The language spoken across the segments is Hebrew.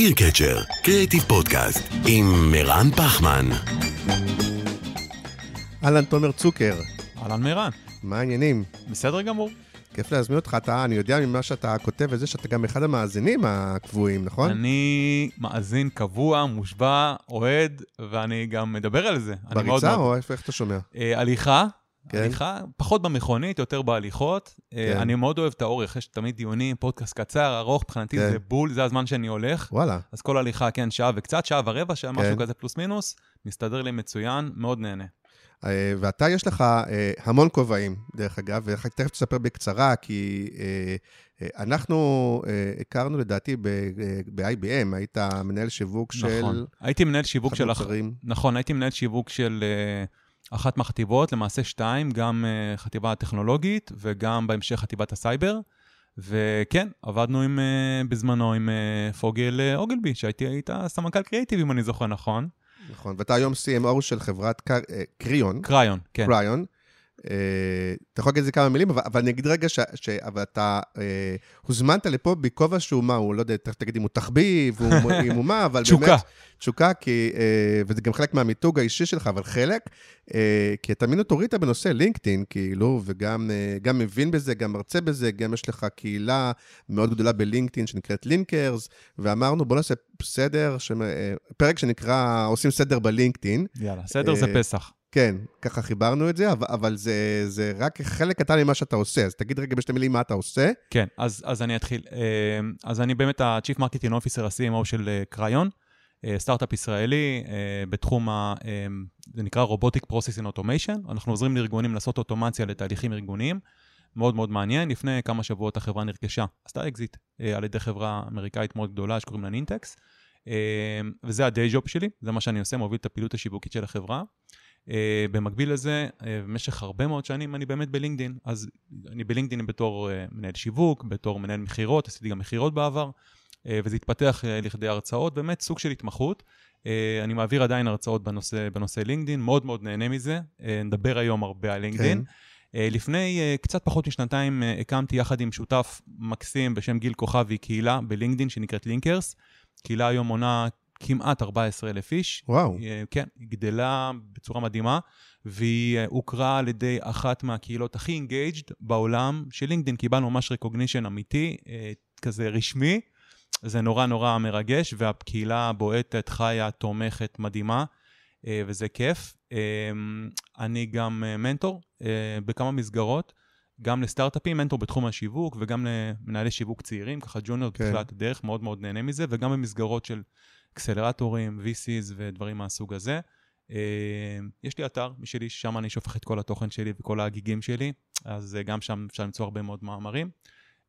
איר קצ'ר, קריאיטיב פודקאסט, עם מרן פחמן. אהלן, תומר צוקר, אהלן מירן, מה העניינים? בסדר גמור. כיף להזמין אותך, אתה, אני יודע ממה שאתה כותב וזה, שאתה גם אחד המאזינים הקבועים, נכון? אני מאזין קבוע, מושבע, אוהד, ואני גם מדבר על זה. בריצה או איפה, איך אתה שומע? אה, הליכה, כן. הליכה, פחות במכונית, יותר בהליכות. אה, כן. אני מאוד אוהב את האורך, יש תמיד דיונים, פודקאסט קצר, ארוך, מבחינתי כן. זה בול, זה הזמן שאני הולך. וואלה, אז כל הליכה, כן, שעה וקצת, שעה ורבע, שעה משהו כן. כזה פלוס מינוס, מסתדר לי מצוין, מאוד נהנה. אה, ואתה, יש לך אה, המון כובעים, דרך אגב, ותכף תספר בקצרה, כי אנחנו הכרנו לדעתי ב-IBM, היית מנהל שיווק של... נכון. הייתי מנהל שיווק של... נכון, הייתי מנהל שיווק של אחת מהחטיבות, למעשה שתיים, גם אה, חטיבה הטכנולוגית וגם בהמשך חטיבת הסייבר. וכן, עבדנו עם, אה, בזמנו עם אה, פוגל אה, אוגילבי, שהייתי היית סמנכ"ל קריאיטיב, אם אני זוכר נכון. נכון, ואתה היום CMO של חברת קר- אה, קריון. קריון, כן. קריון. אה, אתה יכול להגיד את זה כמה מילים, אבל, אבל אני אגיד רגע ש... ש אבל אתה אה, הוזמנת לפה בכובע שהוא מה, הוא לא יודע, תגיד אם הוא תחביב, אם הוא מה, אבל תשוקה. באמת... תשוקה, כי, אה, וזה גם חלק מהמיתוג האישי שלך, אבל חלק, כי אתה מין אוטוריטה בנושא לינקדאין, כאילו, וגם גם מבין בזה, גם מרצה בזה, גם יש לך קהילה מאוד גדולה בלינקדאין שנקראת לינקרס, ואמרנו, בוא נעשה סדר, אה, פרק שנקרא עושים סדר בלינקדאין. יאללה, סדר זה פסח. כן, ככה חיברנו את זה, אבל, אבל זה, זה רק חלק קטן ממה שאתה עושה. אז תגיד רגע בשתי מילים מה אתה עושה. כן, אז, אז אני אתחיל. אה, אז אני באמת ה-Chief Marketing Officer, ה-CMO של קריון, אה, סטארט-אפ ישראלי אה, בתחום ה... זה נקרא Robotic Process and Automation. אנחנו עוזרים לארגונים לעשות אוטומציה לתהליכים ארגוניים. מאוד מאוד מעניין. לפני כמה שבועות החברה נרכשה, עשתה אקזיט על ידי חברה אמריקאית מאוד גדולה שקוראים לה נינטקס. וזה הדיי ג'וב שלי, זה מה שאני עושה, מוביל את הפעילות השיווקית של החברה. Uh, במקביל לזה, uh, במשך הרבה מאוד שנים אני באמת בלינקדין. אז אני בלינקדין בתור uh, מנהל שיווק, בתור מנהל מכירות, עשיתי גם מכירות בעבר, uh, וזה התפתח uh, לכדי הרצאות, באמת סוג של התמחות. Uh, אני מעביר עדיין הרצאות בנושא, בנושא לינקדין, מאוד מאוד נהנה מזה. Uh, נדבר היום הרבה על לינקדין. כן. אה, לפני אה, קצת פחות משנתיים אה, הקמתי יחד עם שותף מקסים בשם גיל כוכבי קהילה בלינקדין שנקראת לינקרס. קהילה היום מונה כמעט 14,000 איש. וואו. אה, כן, היא גדלה בצורה מדהימה, והיא אה, הוכרה על ידי אחת מהקהילות הכי engaged בעולם של לינקדאין. קיבלנו ממש recognition אמיתי, אה, כזה רשמי. זה נורא נורא מרגש, והקהילה בועטת, חיה, תומכת, מדהימה, וזה כיף. אה, אני גם מנטור בכמה מסגרות. גם לסטארט-אפים, מנטור בתחום השיווק, וגם למנהלי שיווק צעירים, ככה junior כן. בתחילת הדרך, מאוד מאוד נהנה מזה, וגם במסגרות של אקסלרטורים, VCs ודברים מהסוג הזה. אה, יש לי אתר משלי, ששם אני שופך את כל התוכן שלי וכל ההגיגים שלי, אז אה, גם שם אפשר למצוא הרבה מאוד מאמרים.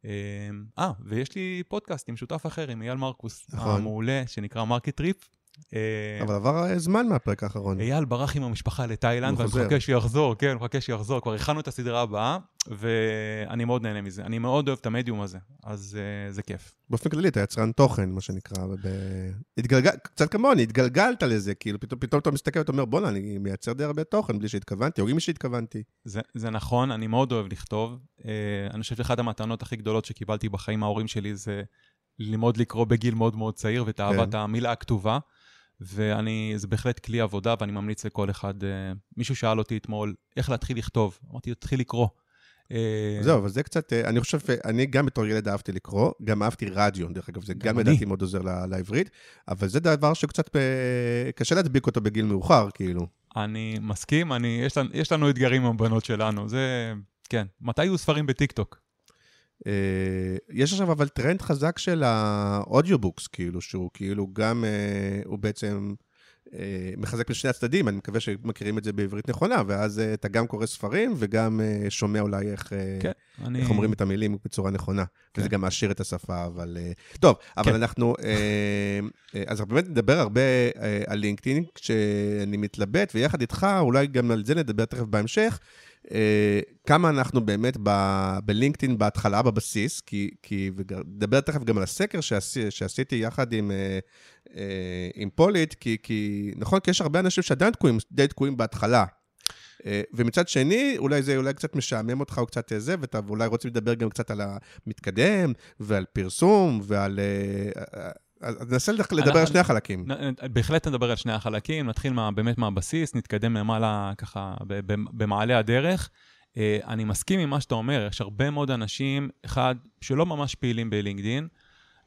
אה, אה, ויש לי פודקאסט עם שותף אחר, עם אייל מרקוס, נכון. המעולה, שנקרא Market Trip. אה, אבל עבר אה, זמן מהפרק האחרון. אייל ברח עם המשפחה לתאילנד, ואני. מחכה שיחזור, כן, מחכה שיחזור. כבר הכנו את הסדרה הבאה, ואני מאוד נהנה מזה. אני מאוד אוהב את המדיום הזה, אז uh, זה כיף. באופן כללי, אתה יצרן תוכן, מה שנקרא. וב... התגלגל... קצת כמוני, התגלגלת לזה, כאילו, פתאום, פתאום אתה מסתכל ואתה אומר, בואנה, אני מייצר די הרבה תוכן בלי שהתכוונתי, או עם מי שהתכוונתי. זה, זה נכון, אני מאוד אוהב לכתוב. Uh, אני חושב שאחת המתנות הכי גדולות שקיבלתי בחיים מההורים שלי זה ללמוד לקרוא בגיל מאוד מאוד צעיר, ואת אהבת המילה הכתובה. ואני, זה בהחלט כלי עבודה, ואני ממליץ לכל אחד. Uh, מישהו שאל אותי אתמול, איך להתחיל לכתוב? אמרתי, תתחיל לקרוא. אה, זהו, אבל זה קצת, אה, אני חושב, אה, אני גם בתור ילד אהבתי לקרוא, גם אהבתי רדיו, דרך אגב, זה גם. לדעתי מאוד עוזר לעברית, אבל זה דבר שקצת אה, קשה להדביק אותו בגיל מאוחר, כאילו. אני מסכים, אני, יש, לנו, יש לנו אתגרים עם הבנות שלנו, זה, כן. מתי יהיו ספרים בטיקטוק? אה, יש עכשיו אבל טרנד חזק של ה audiobooks, כאילו, שהוא כאילו גם, אה, הוא בעצם אה, מחזק משני הצדדים, אני מקווה שמכירים את זה בעברית נכונה, ואז אתה גם קורא ספרים וגם שומע אולי איך, כן, אני... איך אומרים את המילים בצורה נכונה. כן. וזה גם מעשיר את השפה, אבל... טוב, אבל כן. אנחנו... אז באמת נדבר הרבה על לינקדאין, כשאני מתלבט, ויחד איתך, אולי גם על זה נדבר תכף בהמשך. אה, כמה אנחנו באמת ב- בלינקדאין בהתחלה, בבסיס, כי, כי ונדבר תכף גם על הסקר שעשי, שעשיתי יחד עם, אה, אה, עם פוליט, כי, כי נכון, כי יש הרבה אנשים שעדיין תקועים, די תקועים בהתחלה. ומצד שני, אולי זה אולי קצת משעמם אותך או קצת זה, ואתה אולי רוצים לדבר גם קצת על המתקדם, ועל פרסום, ועל... אז ננסה לדבר על שני החלקים. בהחלט נדבר על שני החלקים, נתחיל מה, באמת מהבסיס, נתקדם למעלה ככה במעלה הדרך. אה, אני מסכים עם מה שאתה אומר, יש הרבה מאוד אנשים, אחד, שלא ממש פעילים בלינקדין,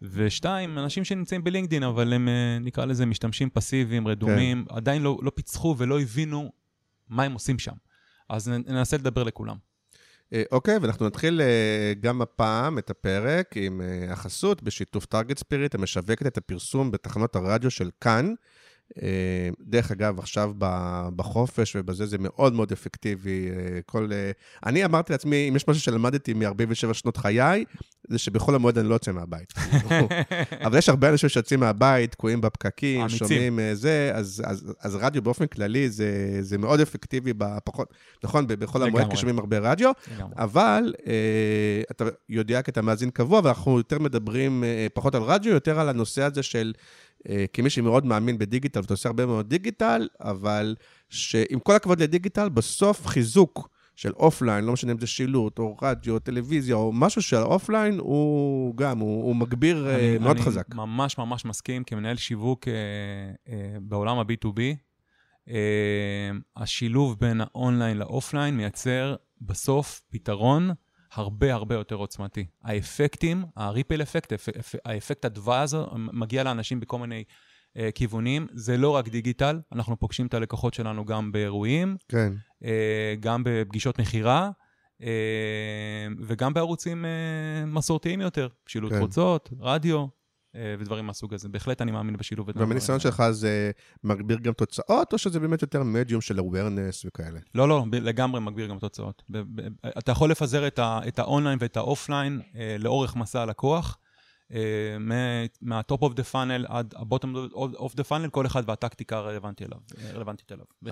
ושתיים, אנשים שנמצאים בלינקדין, אבל הם, אה, נקרא לזה, משתמשים פסיביים, רדומים, כן. עדיין לא, לא פיצחו ולא הבינו מה הם עושים שם. אז ננסה לדבר לכולם. אה, אוקיי, ואנחנו נתחיל אה, גם הפעם את הפרק עם אה, החסות בשיתוף טארגט ספיריט, המשווקת את הפרסום בתחנות הרדיו של כאן. אה, דרך אגב, עכשיו בחופש ובזה זה מאוד מאוד אפקטיבי. אה, כל, אה, אני אמרתי לעצמי, אם יש משהו שלמדתי מ-47 שנות חיי, זה שבכל המועד אני לא יוצא מהבית. אבל יש הרבה אנשים שיוצאים מהבית, תקועים בפקקים, אמיצים. שומעים זה, אז, אז, אז רדיו באופן כללי זה, זה מאוד אפקטיבי בפחות, נכון, ב- בחול המועד. כי שומעים הרבה רדיו, לגמרי. אבל אה, אתה יודע כי אתה מאזין קבוע, ואנחנו יותר מדברים אה, פחות על רדיו, יותר על הנושא הזה של, כמי שמאוד מאמין בדיגיטל, ואתה עושה הרבה מאוד דיגיטל, אבל שעם כל הכבוד לדיגיטל, בסוף חיזוק של אופליין, לא משנה אם זה שילוט, או רדיו, או טלוויזיה, או משהו של אופליין, הוא גם, הוא, הוא מגביר אה, אני, מאוד אני חזק. ממש ממש מסכים, כמנהל שיווק אה, אה, בעולם ה-B2B, אה, השילוב בין האונליין לאופליין מייצר בסוף פתרון הרבה הרבה יותר עוצמתי. האפקטים, ה ripple effect, האפ- האפקט האדווה הזה מגיע לאנשים בכל מיני אה, כיוונים. זה לא רק דיגיטל, אנחנו פוגשים את הלקוחות שלנו גם באירועים, כן. אה, גם בפגישות מכירה. אה, וגם בערוצים אה, מסורתיים יותר, שילוט כן. חוצות, רדיו ודברים מהסוג הזה. בהחלט אני מאמין בשילוב. ומניסיון שלך זה מגביר גם תוצאות, או שזה באמת יותר מדיום של awareness וכאלה? לא, לא, לגמרי מגביר גם תוצאות. אתה יכול לפזר את האונליין ואת האופליין אה, לאורך מסע הלקוח. מה- מה-top of the funnel עד ה-bottom of the funnel, כל אחד והטקטיקה הרלוונטית אליו.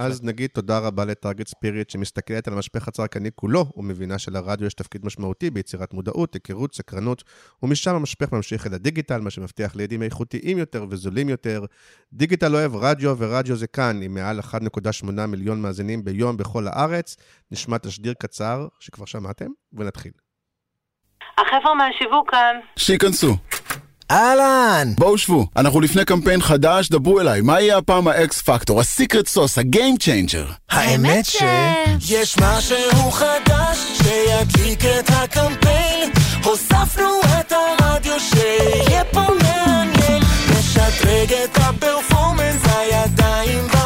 אה. אז נגיד תודה רבה לטארגט ספיריט, שמסתכלת על המשפך הצרכני כולו, ומבינה שלרדיו יש תפקיד משמעותי ביצירת מודעות, היכרות, סקרנות, ומשם המשפך ממשיך אל הדיגיטל, מה שמבטיח לידים איכותיים יותר וזולים יותר. דיגיטל אוהב רדיו, ורדיו זה כאן, עם מעל 1.8 מיליון מאזינים ביום בכל הארץ. נשמע תשדיר קצר, שכבר שמעתם, ונתחיל. החבר'ה מהשיווק כאן. שייכנסו. אהלן! בואו שבו, אנחנו לפני קמפיין חדש, דברו אליי, מה יהיה הפעם ה X factor, ה secret sauce, ה game changer? האמת ש... יש משהו חדש שידליק את הקמפיין הוספנו את הרדיו שיהיה פה מעניין נשדרג את ה performance, הידיים כולם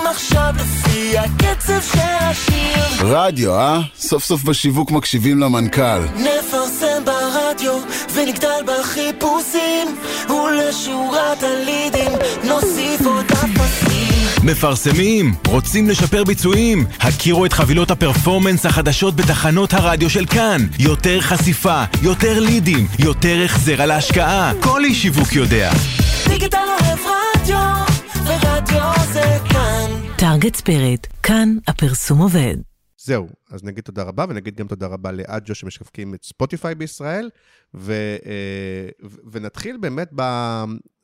זזים עכשיו לפי הקצב של השיר רדיו, אה? סוף סוף בשיווק מקשיבים למנכ"ל. נפרסם ברדיו ונגדל בחיפושים ולשורת הלידים נוסיף עוד אפסים מפרסמים? רוצים לשפר ביצועים? הכירו את חבילות הפרפורמנס החדשות בתחנות הרדיו של כאן. יותר חשיפה, יותר לידים, יותר החזר על ההשקעה. כל איש שיווק יודע. דיגיטל אוהב רדיו, ורדיו זה כאן. טארגט ספיריט, כאן הפרסום עובד. זהו, אז נגיד תודה רבה, ונגיד גם תודה רבה לאג'ו שמשווקים את ספוטיפיי בישראל, ו, אה, ו- ונתחיל באמת ב...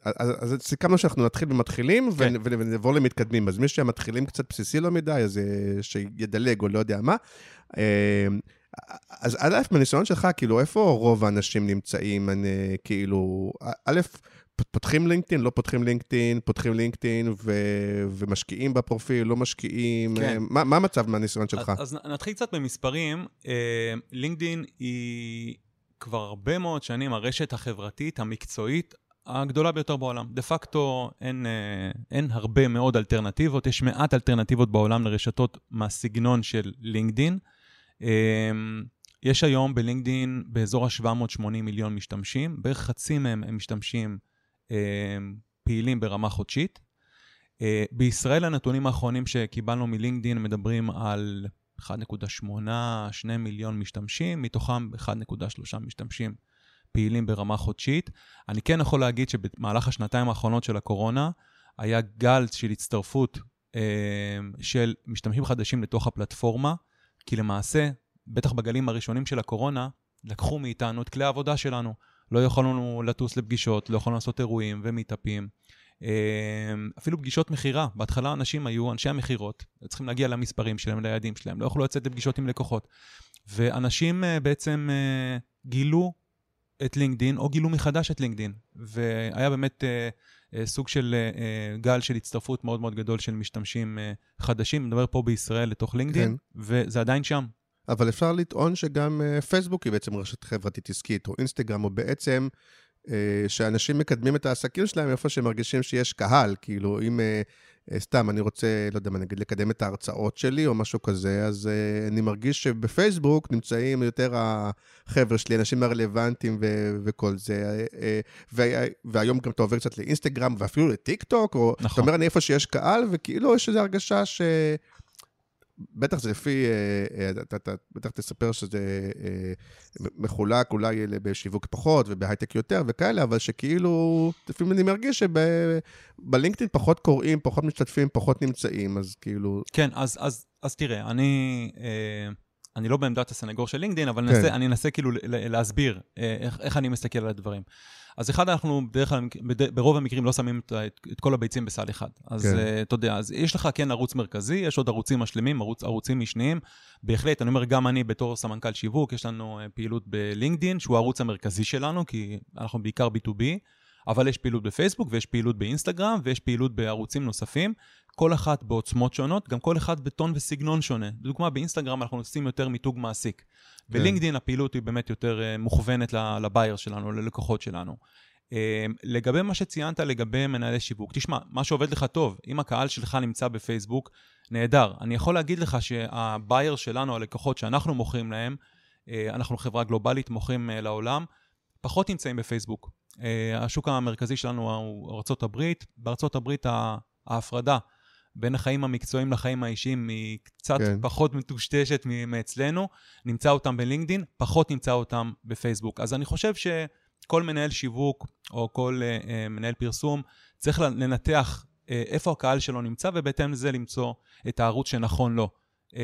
אז, אז סיכמנו שאנחנו נתחיל במתחילים, כן. ו- ונעבור למתקדמים. אז מי שהמתחילים קצת בסיסי לא מדי, אז אה, שידלג או לא יודע מה. אה, אז א', מהניסיון שלך, כאילו, איפה רוב האנשים נמצאים? אני, כאילו, א', פותחים לינקדאין, לא פותחים לינקדאין, פותחים לינקדאין ו- ומשקיעים בפרופיל, לא משקיעים. כן. אה, מה, מה המצב מהניסיון שלך? אז, אז נתחיל קצת במספרים. אה, לינקדין היא כבר הרבה מאוד שנים הרשת החברתית, המקצועית, הגדולה ביותר בעולם. דה פקטו אין, אה, אין הרבה מאוד אלטרנטיבות, יש מעט אלטרנטיבות בעולם לרשתות מהסגנון של לינקדין. אה, יש היום בלינקדין באזור ה-780 מיליון משתמשים, בערך חצי מהם הם משתמשים פעילים ברמה חודשית. אה, בישראל הנתונים האחרונים שקיבלנו מלינקדין מדברים על 1.8, 2 מיליון משתמשים, מתוכם 1.3 משתמשים פעילים ברמה חודשית. אני כן יכול להגיד שבמהלך השנתיים האחרונות של הקורונה, היה גל של הצטרפות אה, של משתמשים חדשים לתוך הפלטפורמה, כי למעשה, בטח בגלים הראשונים של הקורונה, לקחו מאיתנו את כלי העבודה שלנו. לא יכולנו לטוס לפגישות, לא יכולנו לעשות אירועים ומיטאפים. אפילו פגישות מכירה, בהתחלה אנשים היו אנשי המכירות, צריכים להגיע למספרים שלהם, ליעדים שלהם, לא יכלו לצאת לפגישות עם לקוחות. ואנשים אה, בעצם אה, גילו את לינקדין, או גילו מחדש את לינקדין. והיה באמת אה, סוג של גל של הצטרפות מאוד מאוד גדול של משתמשים חדשים, אני מדבר פה בישראל לתוך לינקדין, כן. וזה עדיין שם. אבל אפשר לטעון שגם פייסבוק היא בעצם רשת חברתית עסקית, או אינסטגרם, או בעצם אה, שאנשים מקדמים את העסקים שלהם איפה שהם מרגישים שיש קהל. כאילו, אם אה, אה, סתם אני רוצה, לא יודע מה, נגיד, לקדם את ההרצאות שלי או משהו כזה, אז אני מרגיש שבפייסבוק נמצאים יותר החבר'ה שלי, אנשים הרלוונטיים ו- וכל זה. והיום גם אתה עובר קצת לאינסטגרם ואפילו לטיק טוק, או נכון. אתה אומר, אני איפה שיש קהל, וכאילו יש איזו הרגשה ש... בטח זה לפי, אה, אה, אתה, בטח תספר שזה אה, מחולק אולי בשיווק פחות ובהייטק יותר וכאלה, אבל שכאילו, לפעמים אני מרגיש שבלינקדאין פחות קוראים, פחות משתתפים, פחות נמצאים, אז כאילו... כן, אז, אז, אז תראה, אני... אני לא בעמדת הסנגור של לינקדאין, אבל כן. ננסה, אני אנסה כאילו להסביר איך, איך אני מסתכל על הדברים. אז אחד, אנחנו בדרך כלל, ברוב המקרים לא שמים את, את כל הביצים בסל אחד. אז כן. uh, אתה יודע, אז יש לך כן ערוץ מרכזי, יש עוד ערוצים משלימים, ערוץ, ערוצים משניים. בהחלט, אני אומר, גם אני בתור סמנכ"ל שיווק, יש לנו uh, פעילות בלינקדין, שהוא הערוץ המרכזי שלנו, כי אנחנו בעיקר B2B, אבל יש פעילות בפייסבוק, ויש פעילות באינסטגרם, ויש פעילות בערוצים נוספים. כל אחת בעוצמות שונות, גם כל אחד בטון וסגנון שונה. לדוגמה, באינסטגרם אנחנו עושים יותר מיתוג מעסיק. כן. בלינקדין הפעילות היא באמת יותר uh, מוכוונת לבייר שלנו, ללקוחות שלנו. Uh, לגבי מה שציינת לגבי מנהלי שיווק, תשמע, מה שעובד לך טוב, אם הקהל שלך נמצא בפייסבוק, נהדר. אני יכול להגיד לך שהבייר שלנו, הלקוחות שאנחנו מוכרים להם, uh, אנחנו חברה גלובלית, מוכרים לעולם, פחות נמצאים בפייסבוק. Uh, השוק המרכזי שלנו הוא ארה"ב, בארה"ב ההפרדה בין החיים המקצועיים לחיים האישיים היא קצת כן. פחות מטושטשת מאצלנו, נמצא אותם בלינקדין, פחות נמצא אותם בפייסבוק. אז אני חושב שכל מנהל שיווק או כל uh, uh, מנהל פרסום צריך לנתח uh, איפה הקהל שלו נמצא, ובהתאם לזה למצוא את הערוץ שנכון לו. Uh,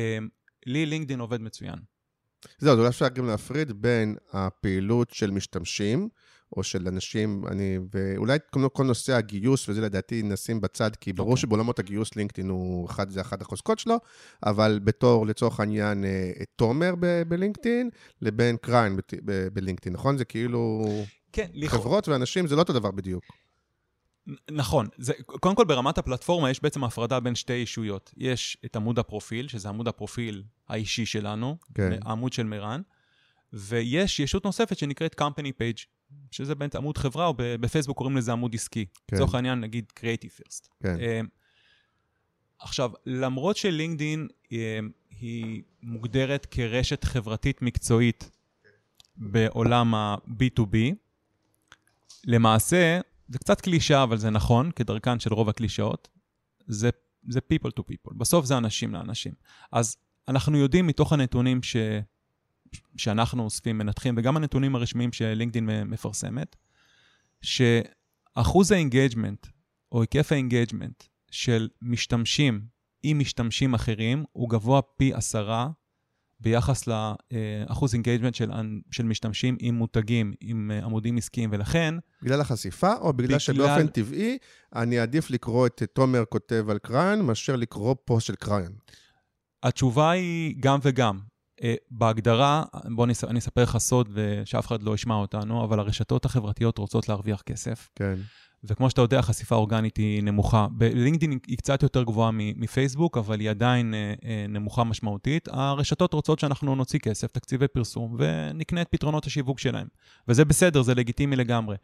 לי לינקדין עובד מצוין. זהו, אולי אפשר גם להפריד בין הפעילות של משתמשים, או של אנשים, אני, ואולי כל, כל נושא הגיוס, וזה לדעתי נשים בצד, כי ברור okay. אוקיי. שבעולמות הגיוס לינקדאין הוא אחד, זה אחת החוזקות שלו, אבל בתור, לצורך העניין, אה, תומר בלינקדאין, לבין קריין בלינקדאין, נכון? זה כאילו... כן, חברות ואנשים, זה לא אותו דבר בדיוק. נכון. זה, קודם כל, ברמת הפלטפורמה יש בעצם הפרדה בין שתי אישויות. יש את עמוד הפרופיל, שזה עמוד הפרופיל האישי שלנו, כן. העמוד של מירן, ויש ישות נוספת שנקראת company page, שזה באמת עמוד חברה, או בפייסבוק קוראים לזה עמוד עסקי. כן. לצורך העניין, נגיד Creative First. כן. Uh, עכשיו, למרות שלינקדין אה, היא מוגדרת כרשת חברתית מקצועית בעולם ה-B2B, למעשה, זה קצת קלישה, אבל זה נכון, כדרכן של רוב הקלישאות, זה, זה people to people. בסוף זה אנשים לאנשים. אז אנחנו יודעים מתוך הנתונים ש... שאנחנו אוספים, מנתחים, וגם הנתונים הרשמיים שלינקדאין מפרסמת, שאחוז ה engagement, או היקף ה engagement של משתמשים עם משתמשים אחרים, הוא גבוה פי עשרה ביחס לאחוז engagement של, של משתמשים עם מותגים, עם עמודים עסקיים, ולכן... בגלל החשיפה, או בגלל, בגלל שבאופן טבעי אני אעדיף לקרוא את תומר כותב על קריין, מאשר לקרוא פוסט של קריין? התשובה היא גם וגם. אה, בהגדרה, בוא נס... אני אספר לך סוד ושאף אחד לא ישמע אותנו, אבל הרשתות החברתיות רוצות להרוויח כסף. כן. וכמו שאתה יודע, חשיפה אורגנית היא נמוכה. בלינקדאין היא קצת יותר גבוהה מפייסבוק, אבל היא עדיין אה, אה, נמוכה משמעותית. הרשתות רוצות שאנחנו נוציא כסף, תקציבי פרסום, ונקנה את פתרונות השיווק שלהם. וזה בסדר, זה לגיטימי לגמרי.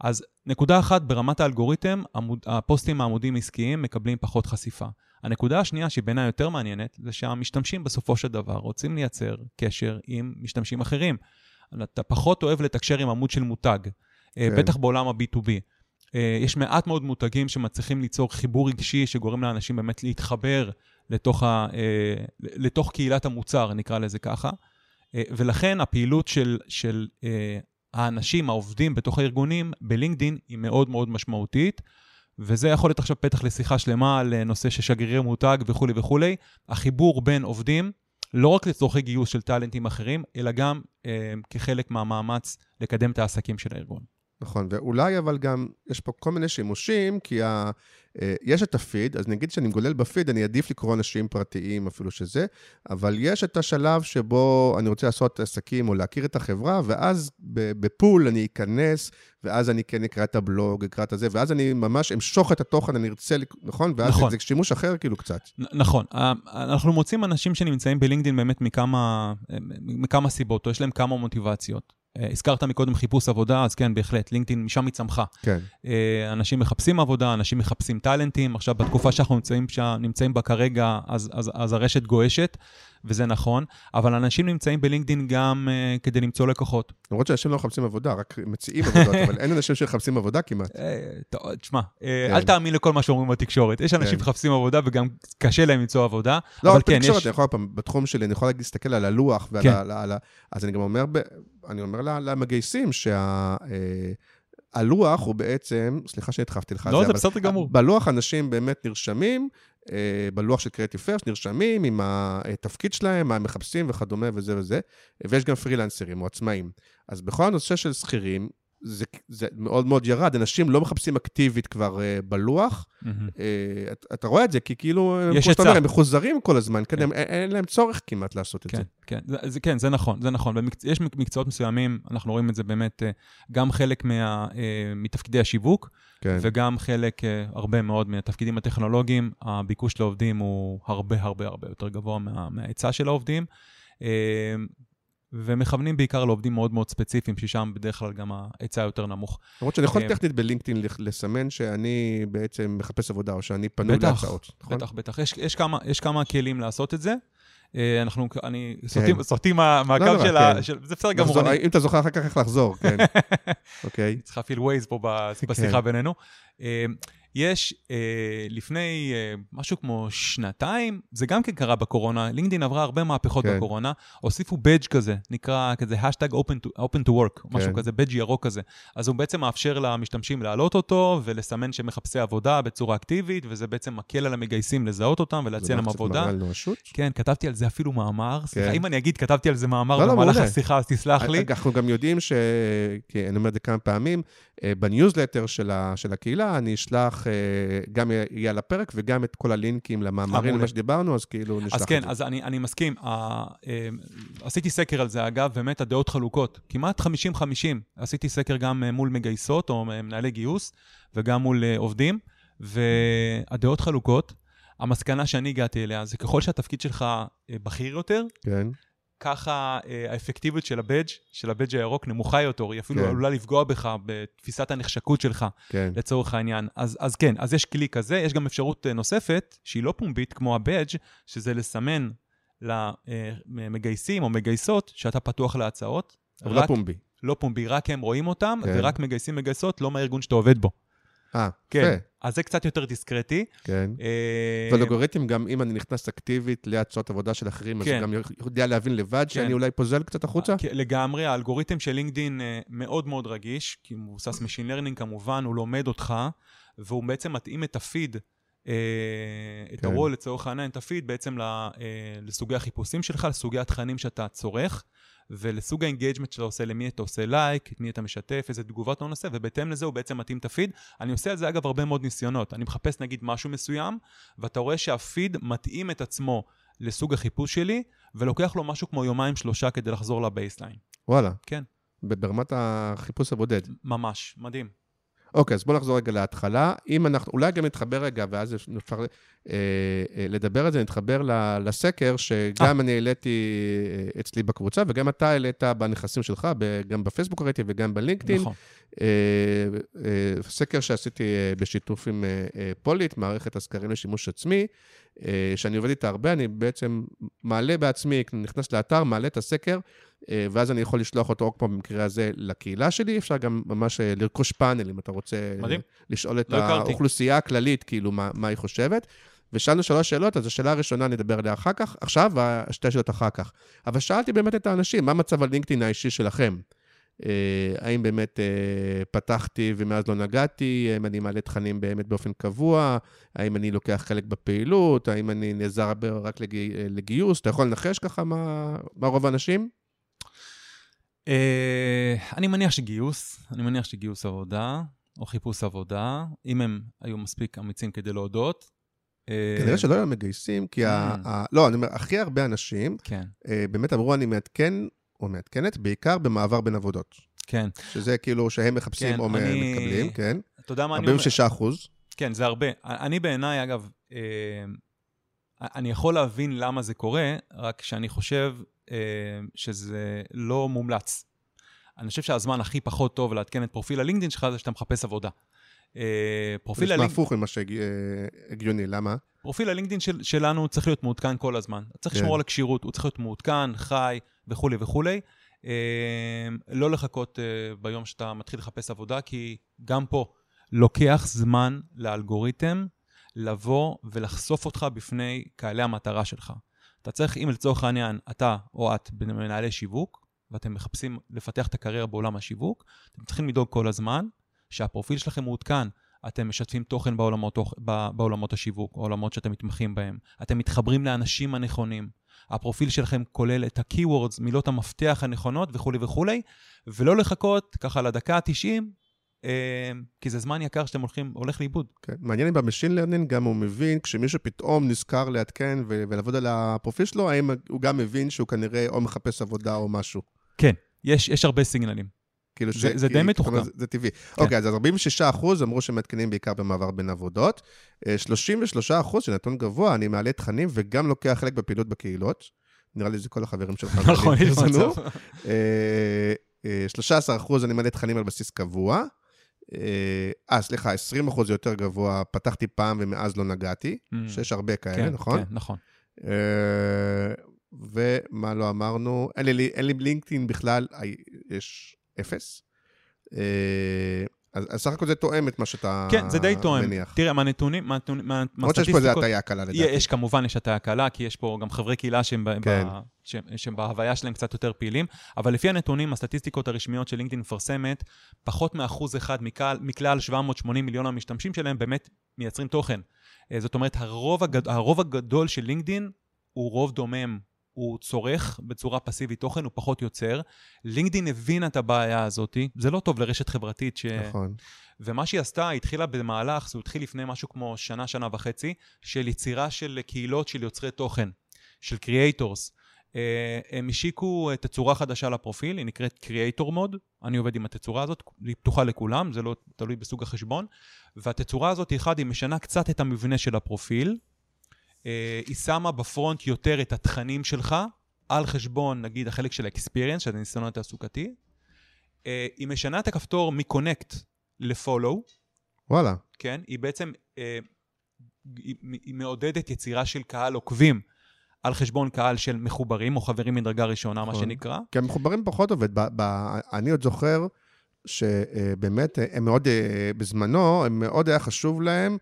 אז נקודה אחת, ברמת האלגוריתם, עמוד, הפוסטים העמודים עסקיים מקבלים פחות חשיפה. הנקודה השנייה, שהיא בעיניי יותר מעניינת, זה שהמשתמשים בסופו של דבר רוצים לייצר קשר עם משתמשים אחרים. אתה פחות אוהב לתקשר עם עמוד של מותג, אה, כן. בטח בעולם ה-B2B. אה, יש מעט מאוד מותגים שמצליחים ליצור חיבור רגשי שגורם לאנשים באמת להתחבר לתוך, ה, אה, לתוך קהילת המוצר, נקרא לזה ככה. ולכן הפעילות של, של האנשים, העובדים בתוך הארגונים, בלינקדין היא מאוד מאוד משמעותית. וזה יכול להיות עכשיו פתח לשיחה שלמה על נושא של שגרירי מותג וכולי וכולי. החיבור בין עובדים, לא רק לצורכי גיוס של טאלנטים אחרים, אלא גם אה, כחלק מהמאמץ לקדם את העסקים של הארגון. נכון, ואולי אבל גם, יש פה כל מיני שימושים, כי ה, אה, יש את הפיד, אז נגיד שאני מגולל בפיד, אני אעדיף לקרוא אנשים פרטיים אפילו שזה, אבל יש את השלב שבו אני רוצה לעשות עסקים או להכיר את החברה, ואז בפול אני אכנס, ואז אני כן אקרא את הבלוג, אקרא את הזה, ואז אני ממש אמשוך את התוכן, אני ארצה, נכון? ואז נכון. זה שימוש אחר כאילו קצת. נ- נכון. אה, אנחנו מוצאים אנשים שנמצאים בלינקדאין באמת מכמה, אה, מכמה סיבות, או יש להם כמה מוטיבציות. אה, הזכרת מקודם חיפוש עבודה, אז כן, בהחלט, לינקדאין משם היא צמחה. כן. אה, אנשים מחפשים עבודה, אנשים מחפשים טאלנטים. עכשיו, בתקופה שאנחנו נמצאים, נמצאים בה כרגע, אז, אז, אז הרשת גועשת, וזה נכון, אבל אנשים נמצאים בלינקדאין גם uh, כדי למצוא לקוחות. למרות שאנשים לא מחפשים עבודה, רק מציעים עבודות, אבל אין אנשים שמחפשים עבודה כמעט. תשמע, כן. אל תאמין לכל מה שאומרים בתקשורת. יש אנשים כן. שמחפשים עבודה וגם קשה להם למצוא עבודה. לא, כן, בתקשורת, יש... אני יכול בתחום שלי, אני יכול להסתכל על הלוח אז אני גם אומר, אני אומר למגייסים שה... אה, הלוח הוא בעצם, סליחה שהדחפתי לך על לא, זה אבל בסדר גמור. בלוח אנשים באמת נרשמים, אה, בלוח של קריאטיב פרסט נרשמים עם התפקיד שלהם, מה הם מחפשים וכדומה וזה וזה, ויש גם פרילנסרים או עצמאים. אז בכל הנושא של שכירים, זה, זה מאוד מאוד ירד, אנשים לא מחפשים אקטיבית כבר אה, בלוח. מהמם. אה, אתה, אתה רואה את זה, כי כאילו, יש כמו שאתה היצע. אומר, הם מחוזרים כל הזמן, כן, כן. הם, אין, אין להם צורך כמעט לעשות את כן, זה. כן, זה, זה, כן, זה נכון, זה נכון. במקצ... יש מקצועות מסוימים, אנחנו רואים את זה באמת, אה, גם חלק מה, אה, מתפקידי השיווק, כן. וגם חלק, אה, הרבה מאוד מהתפקידים הטכנולוגיים, הביקוש לעובדים הוא הרבה הרבה הרבה יותר גבוה מה, מההיצע של העובדים. אה, ומכוונים בעיקר לעובדים מאוד מאוד ספציפיים, ששם בדרך כלל גם ההיצע יותר נמוך. למרות שאני יכול אה, טכנית בלינקדאין לסמן שאני בעצם מחפש עבודה, או שאני פנוי להצעות. נכון? בטח, בטח. יש, יש, כמה, יש כמה כלים לעשות את זה. אה, אנחנו, אני, כן. סוטים, סוטים מה- מהקו נורא, של ה... כן. של, זה בסדר גמור, אם אתה זוכר אחר כך איך לחזור, כן. אוקיי. צריך להפעיל ווייז פה בס- בשיחה בינינו. אה, יש אה, לפני אה, משהו כמו שנתיים, זה גם כן קרה בקורונה, לינקדאין עברה הרבה מהפכות כן. בקורונה, הוסיפו badge כזה, נקרא כזה האשטאג open to, open to work, משהו כן. כזה, badge ירוק כזה. אז הוא בעצם מאפשר למשתמשים להעלות אותו ולסמן שהם מחפשי עבודה בצורה אקטיבית, וזה בעצם מקל על המגייסים לזהות אותם ולהציע להם עבודה. כן, כתבתי על זה אפילו מאמר. סליחה, כן. אם אני אגיד, כתבתי על זה מאמר לא, לא, במהלך מעולה. השיחה, אז תסלח לי. אנחנו גם יודעים ש... כי אני אומר את זה כמה פעמים, אה, בניוזלטר של, ה... של הקהילה, אני אשלח, אה, גם יהיה על הפרק וגם את כל הלינקים למאמרים, מעולה. מה שדיברנו, אז כאילו נשלח אז את כן, זה. אז אני, אני מסכים. אה, עשיתי סקר על זה, אגב, באמת הדעות חלוקות. כמעט 50-50. עשיתי סקר גם אה, מול מגייסות או אה, מנהלי גיוס, וגם מול עובדים, והדעות חלוקות. המסקנה שאני הגעתי אליה זה ככל שהתפקיד שלך בכיר יותר, כן, ככה אה, האפקטיביות של הבדג', של הבדג' הירוק נמוכה יותר, היא אפילו כן. עלולה לפגוע בך בתפיסת הנחשקות שלך. כן. לצורך העניין. אז, אז כן, אז יש כלי כזה, יש גם אפשרות אה, נוספת, שהיא לא פומבית, כמו הבאג', שזה לסמן למגייסים או מגייסות שאתה פתוח להצעות. אבל לא רק- פומבי. לא פומבי, רק הם רואים אותם, כן. ורק מגייסים מגייסות, לא מהארגון שאתה עובד בו. אה, כן. אז זה קצת יותר דיסקרטי. כן. אה, ואלגוריתם, גם אם אני נכנס אקטיבית להצעות עבודה של אחרים, אז כן. גם יודע להבין לבד שאני אולי פוזל קצת החוצה? כן, לגמרי, האלגוריתם של לינקדין אה, מאוד מאוד רגיש, כי הוא מבוסס Machine Learning כמובן, הוא לומד אותך, והוא בעצם מתאים את הפיד, אה, את כן. ה-wall לצורך העניין, את הפיד בעצם אה, לסוגי החיפושים שלך, לסוגי התכנים שאתה צורך, ולסוג ה engagement שאתה עושה, למי אתה עושה לייק, את מי אתה משתף, איזה תגובות אתה עושה, ובהתאם לזה הוא בעצם מתאים את הפיד. אני עושה על זה אגב הרבה מאוד ניסיונות. אני מחפש נגיד משהו מסוים, ואתה רואה שהפיד מתאים את עצמו לסוג החיפוש שלי, ולוקח לו משהו כמו יומיים שלושה כדי לחזור ל baseline. וואלה. כן. ברמת החיפוש הבודד. ממש, מדהים. אוקיי, אז בואו נחזור רגע להתחלה. אם אנחנו, אולי גם נתחבר רגע, ואז אפשר אה, אה, לדבר על זה, נתחבר ל- לסקר, שגם אני העליתי אה, אצלי בקבוצה, וגם אתה העלית בנכסים שלך, גם בפייסבוק ראיתי וגם בלינקדאין. נכון. אה, אה, סקר שעשיתי אה, בשיתוף עם אה, אה, פוליט, מערכת הסקרים לשימוש עצמי, אה, שאני עובד איתה הרבה, אני בעצם מעלה בעצמי, נכנס לאתר, מעלה את הסקר, אה, ואז אני יכול לשלוח אותו, כמו במקרה הזה, לקהילה שלי. אפשר גם ממש אה, לרכוש פאנל, אם אתה רוצה מדהים. לשאול את לא. האוכלוסייה הכללית, כאילו, מה, מה היא חושבת. ושאלנו שלוש שאלות, אז השאלה הראשונה נדבר עליה אחר כך, עכשיו, והשתי שאלות אחר כך. אבל שאלתי באמת את האנשים, מה מצב הלינקדאין האישי שלכם? אה, האם באמת אה, פתחתי ומאז לא נגעתי? האם אני מעלה תכנים באמת באופן קבוע? האם אני לוקח חלק בפעילות? האם אני נעזר רק לגי, אה, לגיוס? אתה יכול לנחש ככה מה, מה רוב האנשים? אה, אני מניח שגיוס, אני מניח שגיוס עבודה, או חיפוש עבודה, אם הם היו מספיק אמיצים כדי להודות. אה, כנראה שלא היו מגייסים, כי ה, Mm. ה... לא, אני אומר, הכי הרבה אנשים כן, אה, באמת אמרו, אני מעדכן או מעדכנת, בעיקר במעבר בין עבודות. כן. שזה כאילו שהם מחפשים כן, או מקבלים, כן? אתה יודע מה אני אומר? 46 אחוז. כן, זה הרבה. אני בעיניי, אגב, אה, אני יכול להבין למה זה קורה, רק שאני חושב אה, שזה לא מומלץ. אני חושב שהזמן הכי פחות טוב לעדכן את פרופיל הלינקדאין שלך זה שאתה מחפש עבודה. אה, זה פרופיל נשמע הלינקדאין... הפוך ממה שהגיוני, למה? פרופיל הלינקדאין של, שלנו צריך להיות מעודכן כל הזמן. צריך כן. לשמור על הכשירות, הוא צריך להיות מעודכן, חי וכולי וכולי. אה, לא לחכות אה, ביום שאתה מתחיל לחפש עבודה, כי גם פה לוקח זמן לאלגוריתם לבוא ולחשוף אותך בפני קהלי המטרה שלך. אתה צריך, אם לצורך העניין, אתה או את מנהלי שיווק, ואתם מחפשים לפתח את הקריירה בעולם השיווק, אתם צריכים לדאוג כל הזמן שהפרופיל שלכם מעודכן. אתם משתפים תוכן בעולמות, בעולמות השיווק, העולמות שאתם מתמחים בהם. אתם מתחברים לאנשים הנכונים. הפרופיל שלכם כולל את ה-keywords, מילות המפתח הנכונות וכולי וכולי, ולא לחכות ככה לדקה ה-90, אה, כי זה זמן יקר שאתם הולכים, הולך לאיבוד. כן. מעניין אם ב machine learning גם הוא מבין, כשמישהו פתאום נזכר לעדכן ולעבוד על הפרופיל שלו, האם הוא גם מבין שהוא כנראה או מחפש עבודה או משהו. כן, יש, יש הרבה סיגנלים. כאילו זה- זה כי- די מתוחכם. זה, זה טבעי. כן. אוקיי, אז 46 אחוז אמרו שהם מעדכנים בעיקר במעבר בין עבודות. אה, 33 אחוז, שנתון גבוה, אני מעלה תכנים וגם לוקח חלק בפעילות בקהילות. נראה לי שזה כל החברים שלך. נכון, יש. מצב. אה, אה, 13 אחוז, אני מעלה תכנים על בסיס קבוע. אה, אה, סליחה, 20 אחוז יותר גבוה, פתחתי פעם ומאז לא נגעתי, Mm. שיש הרבה כאלה, כן, נכון? כן, נכון. אה, ומה לא אמרנו? אין לי, אין לי לינקדאין בכלל, אה, יש אפס. אה, אז, אז סך הכל זה תואם את מה שאתה כן, זה די תואם. מניח. תראה, מהנתונים, מהנתונים, מה- למרות שיש פה איזו מהסטטיסטיקות... הטעיה קלה לדעתי. יש כמובן, יש הטעיה קלה, כי יש פה גם חברי קהילה שהם, כן. ב- שהם, שהם בהוויה שלהם קצת יותר פעילים, אבל לפי הנתונים, הסטטיסטיקות הרשמיות של לינקדאין מפרסמת, פחות מאחוז אחד מכלל, מכלל 780 מיליון המשתמשים שלהם באמת מייצרים תוכן. אה, זאת אומרת, הרוב, הגד, הרוב הגדול של לינקדאין הוא רוב דומם. הוא צורך בצורה פסיבית תוכן, הוא פחות יוצר. לינקדאין הבינה את הבעיה הזאת, זה לא טוב לרשת חברתית ש... נכון. ומה שהיא עשתה, היא התחילה במהלך, זה התחיל לפני משהו כמו שנה, שנה וחצי, של יצירה של קהילות של יוצרי תוכן, של creators. הם השיקו אה, תצורה חדשה לפרופיל, היא נקראת creator mode, אני עובד עם התצורה הזאת, היא פתוחה לכולם, זה לא תלוי בסוג החשבון, והתצורה הזאת, אחד, היא משנה קצת את המבנה של הפרופיל, אה, היא שמה ב front יותר את התכנים שלך, על חשבון, נגיד, החלק של ה-experience, של הניסיון התעסוקתי. אה, היא משנה את הכפתור מ-connect ל-follow, וואלה. כן? היא בעצם, אה, היא, היא מעודדת יצירה של קהל עוקבים על חשבון קהל של מחוברים או חברים מדרגה ראשונה, מה נכון. שנקרא. כי המחוברים פחות עובד. ב, ב, אני עוד זוכר שבאמת, הם מאוד, אה, בזמנו, הם מאוד היה חשוב להם אה,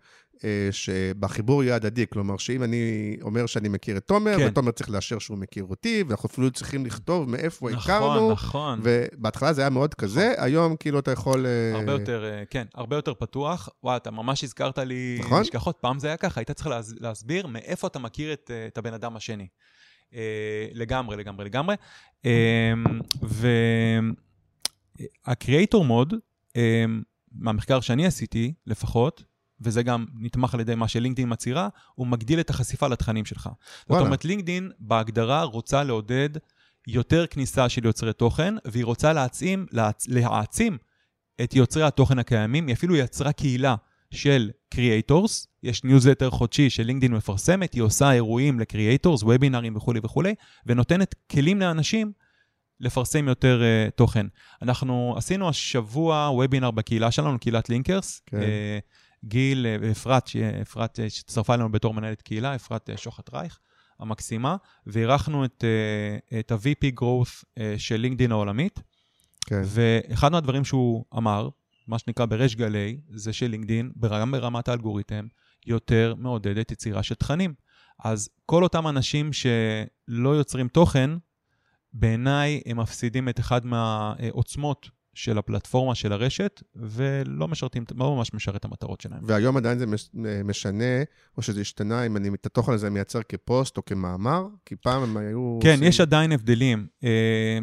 שבחיבור יהיה הדדי. כלומר, שאם אני אומר שאני מכיר את תומר, כן. ותומר צריך לאשר שהוא מכיר אותי, ואנחנו אפילו צריכים לכתוב מאיפה נכון, הכרנו. נכון. ובהתחלה זה היה מאוד כזה, היום כאילו אתה יכול... אה, הרבה יותר, אה, כן, הרבה יותר פתוח. וואי, אתה ממש הזכרת לי נכון. נשכחות. פעם זה היה ככה, היית צריך להס- להסביר מאיפה אתה מכיר את, אה, את הבן אדם השני. אה, לגמרי, לגמרי, לגמרי. אה, והקריאייטור מוד, אה, מהמחקר שאני עשיתי לפחות, וזה גם נתמך על ידי מה שלינקדאין מצהירה, הוא מגדיל את החשיפה לתכנים שלך. זאת וואלה. אומרת, לינקדאין בהגדרה רוצה לעודד יותר כניסה של יוצרי תוכן, והיא רוצה להעצים, להעצ, להעצים את יוצרי התוכן הקיימים, היא אפילו יצרה קהילה של creators, יש ניוזלטר חודשי שלינקדאין מפרסמת, היא עושה אירועים ל creators, וובינארים וכולי וכולי, ונותנת כלים לאנשים לפרסם יותר אה, תוכן. אנחנו עשינו השבוע וובינר בקהילה שלנו, קהילת לינקרס. כן. אה, גיל ואפרת, ש- אפרת שהצטרפה אלינו בתור מנהלת קהילה, אפרת אה, שוחט רייך, המקסימה, ואירחנו את, את ה-VP growth של לינקדין העולמית. כן. ואחד מהדברים שהוא אמר, מה שנקרא בריש גלי, זה שלינקדין, גם ברמת האלגוריתם, יותר מעודדת יצירה של תכנים. אז כל אותם אנשים שלא יוצרים תוכן, בעיניי הם מפסידים את אחד מהעוצמות של הפלטפורמה של הרשת, ולא משרתים, לא ממש משרת את המטרות שלהם. והיום עדיין זה מש- משנה, או שזה השתנה, אם אני את התוכן הזה מייצר כפוסט או כמאמר, כי פעם הם היו... כן, עושים- יש עדיין הבדלים. אה,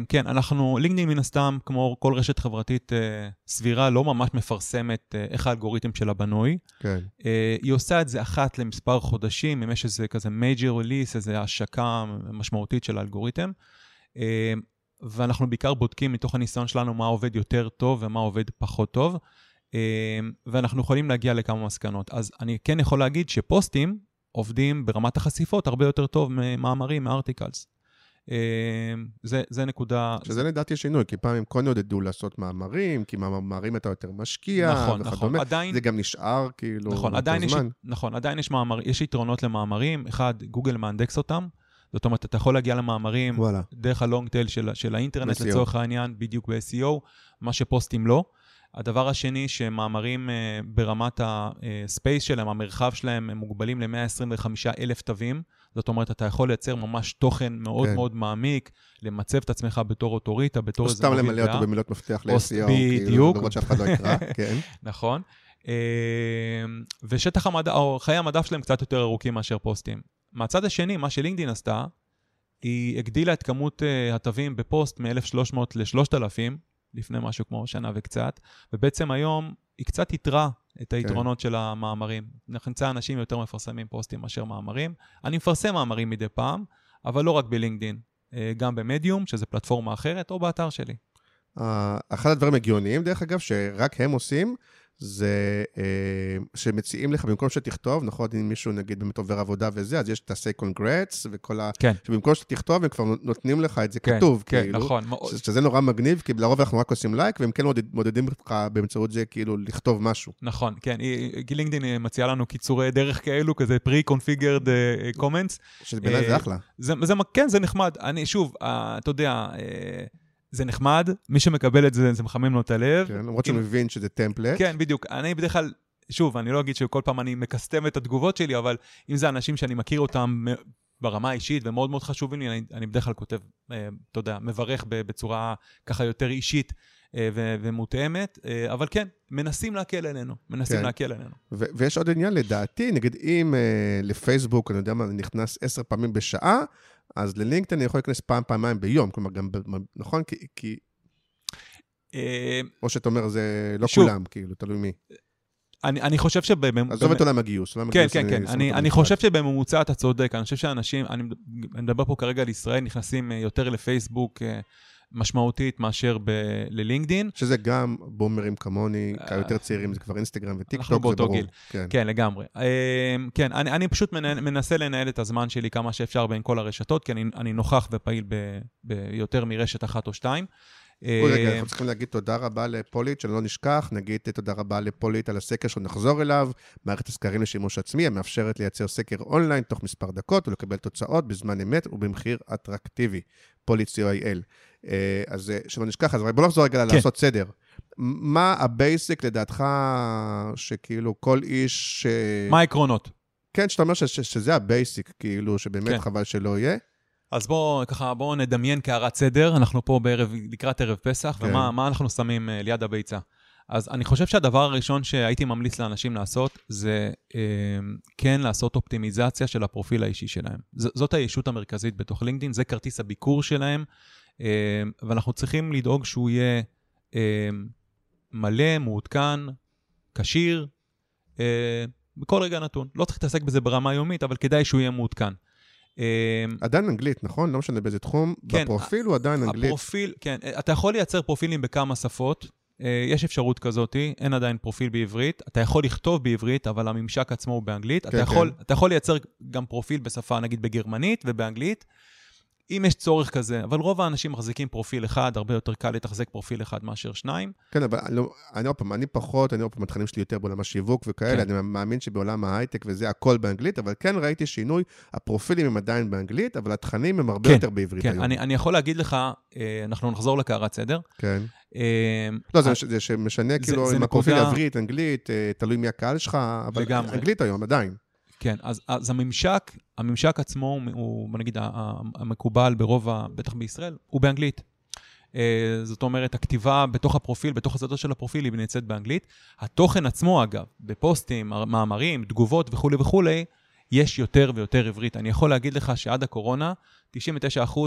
כן, אנחנו, לינקדאין מן הסתם, כמו כל רשת חברתית אה, סבירה, לא ממש מפרסמת אה, איך האלגוריתם שלה בנוי. כן. היא עושה את זה אחת למספר חודשים, אם יש איזה כזה major release, איזו השקה משמעותית של האלגוריתם. ואנחנו בעיקר בודקים מתוך הניסיון שלנו מה עובד יותר טוב ומה עובד פחות טוב, אה, ואנחנו יכולים להגיע לכמה מסקנות. אז אני כן יכול להגיד שפוסטים עובדים ברמת החשיפות הרבה יותר טוב ממאמרים, מ articles. אה, זה, זה נקודה... שזה לדעתי שינוי, כי פעם הם כן עודדו לעשות מאמרים, כי מאמרים אתה יותר משקיע, נכון, נכון. וכדומה. עדיין... זה גם נשאר כאילו נכון, עדיין יש. נכון, עדיין יש, מאמר, יש יתרונות למאמרים. אחד, גוגל מאנדקס אותם. זאת אומרת, אתה יכול להגיע למאמרים וואלה. דרך ה long tail של, של האינטרנט, ב-SEO. לצורך העניין, בדיוק ב-SEO, מה שפוסטים לא. הדבר השני, שמאמרים אה, ברמת ה space שלהם, המרחב שלהם, הם מוגבלים ל-125 אלף תווים. זאת אומרת, אתה יכול לייצר ממש תוכן מאוד כן. מאוד מעמיק, למצב את עצמך בתור אוטוריטה, בתור או איזה סתם מוביל למלא אותו דעה. במילות מפתח או- ל-SEO, כאילו. לראות שאף אחד לא יקרא, כן. נכון. אה, ושטח המדע, או חיי המדף שלהם קצת יותר ארוכים מאשר פוסטים. מהצד השני, מה שלינקדאין עשתה, היא הגדילה את כמות uh, התווים בפוסט מ-1,300 ל-3,000, לפני משהו כמו שנה וקצת, ובעצם היום היא קצת יתרה את היתרונות של המאמרים. נמצא אנשים יותר מפרסמים פוסטים מאשר מאמרים. אני מפרסם מאמרים מדי פעם, אבל לא רק בלינקדאין, אה, גם במדיום, שזה פלטפורמה אחרת, או באתר שלי. אה, אחד הדברים הגיוניים, דרך אגב, שרק הם עושים, זה אה, שמציעים לך, במקום שתכתוב, נכון, אם מישהו נגיד באמת עובר עבודה וזה, אז יש תעשה קונגרץ וכל ה... כן. שבמקום שתכתוב, הם כבר נותנים לך את זה כן, כתוב, כן, כאילו. נכון. מאוד- ש- שזה נורא מגניב, כי לרוב אנחנו רק עושים לייק, והם כן מודד- מודדים אותך באמצעות זה, כאילו, לכתוב משהו. נכון, כן, לינקדאין אה, מציעה לנו קיצורי דרך כאלו, כזה pre-configured אה, comments. שבעיניי זה אה, אחלה. זה, זה, כן, זה נחמד. אני, שוב, אה, אתה יודע, אה, זה נחמד, מי שמקבל את זה, זה מחמם לו את הלב. כן, למרות שהוא מבין שזה טמפלט. כן, בדיוק. אני בדרך כלל, שוב, אני לא אגיד שכל פעם אני מקסטם את התגובות שלי, אבל אם זה אנשים שאני מכיר אותם ברמה האישית ומאוד מאוד חשובים לי, אני, אני בדרך כלל כותב, אה, אתה יודע, מברך בצורה ככה יותר אישית אה, ו- ומותאמת, אה, אבל כן, מנסים להקל עלינו, מנסים כן. להקל עלינו. ו- ויש עוד עניין, לדעתי, נגיד אם אה, לפייסבוק, אני יודע מה, נכנס עשר פעמים בשעה, אז ללינקדאין אני יכול להיכנס פעם, פעמיים ביום. כלומר, גם, נכון? כי, כי... אה, או שאתה אומר, זה לא שוב. כולם, כאילו, תלוי מי. אני, אני חושב שבמ... עזוב את עולם הגיוס. עולם כן, כן, כן. שם אני, אני בנפרד. חושב שבממוצע אתה צודק. אני חושב שאנשים, אני אני מדבר פה כרגע על ישראל, נכנסים אה, יותר לפייסבוק אה, משמעותית מאשר ב, ללינקדין. שזה גם בומרים כמוני, היותר צעירים, זה כבר אינסטגרם וטיקטוק, אנחנו זה באותו ברור. גיל. כן. כן, לגמרי. אה, כן, אני, אני פשוט מנהל, מנסה לנהל את הזמן שלי כמה שאפשר בין כל הרשתות, כי אני, אני נוכח ופעיל ב- ביותר מרשת אחת או שתיים. רגע, אה, אנחנו צריכים להגיד תודה רבה לפוליט, שלא נשכח, נגיד תודה רבה לפוליט על הסקר שנחזור אליו, מערכת הסקרים לשימוש עצמי, המאפשרת לייצר סקר אונליין תוך מספר דקות ולקבל תוצאות בזמן אמת ובמחיר אטרקטיבי, פוליט co.il. אה, אז אה, שלא נשכח, אז בוא נחזור רגע כן. לעשות סדר. מה ה basic לדעתך, שכאילו כל איש... אה, מה העקרונות? כן, שאתה אומר ש- ש- שזה ה basic, כאילו, שבאמת כן. חבל שלא יהיה. אז בואו ככה, בואו נדמיין כהערת סדר, אנחנו פה בערב, לקראת ערב פסח, כן. ומה מה אנחנו שמים אה, ליד הביצה. אז אני חושב שהדבר הראשון שהייתי ממליץ לאנשים לעשות, זה אה, כן לעשות אופטימיזציה של הפרופיל האישי שלהם. ז- זאת הישות המרכזית בתוך לינקדאין, זה כרטיס הביקור שלהם, ואנחנו צריכים לדאוג שהוא יהיה אה, מלא, מעודכן, כשיר, אה, בכל רגע נתון. לא צריך להתעסק בזה ברמה יומית, אבל כדאי שהוא יהיה מעודכן. אה, עדיין אנגלית, נכון? לא משנה באיזה תחום. כן, בפרופיל הוא עדיין אנגלית. הפרופיל, כן, אתה יכול לייצר פרופילים בכמה שפות, אה, יש אפשרות כזאת, אין עדיין פרופיל בעברית. אתה יכול לכתוב בעברית, אבל הממשק עצמו הוא באנגלית. כן, אתה, יכול, כן. אתה יכול לייצר גם פרופיל בשפה, נגיד בגרמנית ובאנגלית. אם יש צורך כזה, אבל רוב האנשים מחזיקים פרופיל אחד, הרבה יותר קל לתחזק פרופיל אחד מאשר שניים. כן, אבל אני, לא- אני עוד פעם, אני פחות, אני עוד פעם, התכנים שלי יותר בעולם השיווק וכאלה, כן. אני מאמין שבעולם ההייטק וזה הכל באנגלית, אבל כן ראיתי שינוי, הפרופילים הם עדיין באנגלית, אבל התכנים הם הרבה כן, יותר בעברית כן, היום. אני, אני יכול להגיד לך, אה, אנחנו נחזור לקערת סדר. כן. אה, לא, זה, אה, מש- זה שמשנה, זה- כאילו, אם הפרופיל עברית, אנגלית, תלוי מי הקהל שלך, אבל לגמרי. אנגלית היום, עדיין. כן, אז, אז הממשק, הממשק עצמו הוא, הוא, בוא נגיד, המקובל ברוב, ה- בטח בישראל, הוא באנגלית. אה, זאת אומרת, הכתיבה בתוך הפרופיל, בתוך הצדות של הפרופיל, היא נמצאת באנגלית. התוכן עצמו, אגב, בפוסטים, מאמרים, תגובות וכולי וכולי, יש יותר ויותר עברית. אני יכול להגיד לך שעד הקורונה, 99%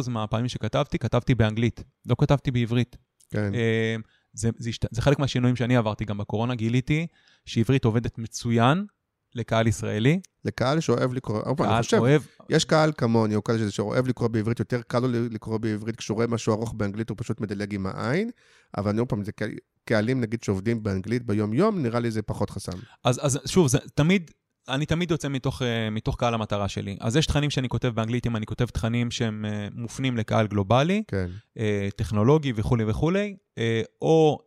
מהפעמים שכתבתי, כתבתי באנגלית, לא כתבתי בעברית. כן. אה, זה, זה. זה חלק מהשינויים שאני עברתי גם בקורונה, גיליתי שעברית עובדת מצוין לקהל ישראלי. לקהל שאוהב לקרוא, פעם, קהל אני חושב, אוהב, יש קהל כמוני, או כאלה שאוהב לקרוא בעברית, יותר קל לו לקרוא בעברית, כשהוא רואה משהו ארוך באנגלית, הוא פשוט מדלג עם העין, אבל אני עוד פעם, זה קה- קהלים, נגיד, שעובדים באנגלית ביום-יום, נראה לי זה פחות חסם. אז, אז שוב, זה תמיד, אני תמיד יוצא מתוך, אה, מתוך קהל המטרה שלי. אז יש תכנים שאני כותב באנגלית, אם אני כותב תכנים שהם אה, מופנים לקהל גלובלי, כן. אה, טכנולוגי וכולי וכולי, או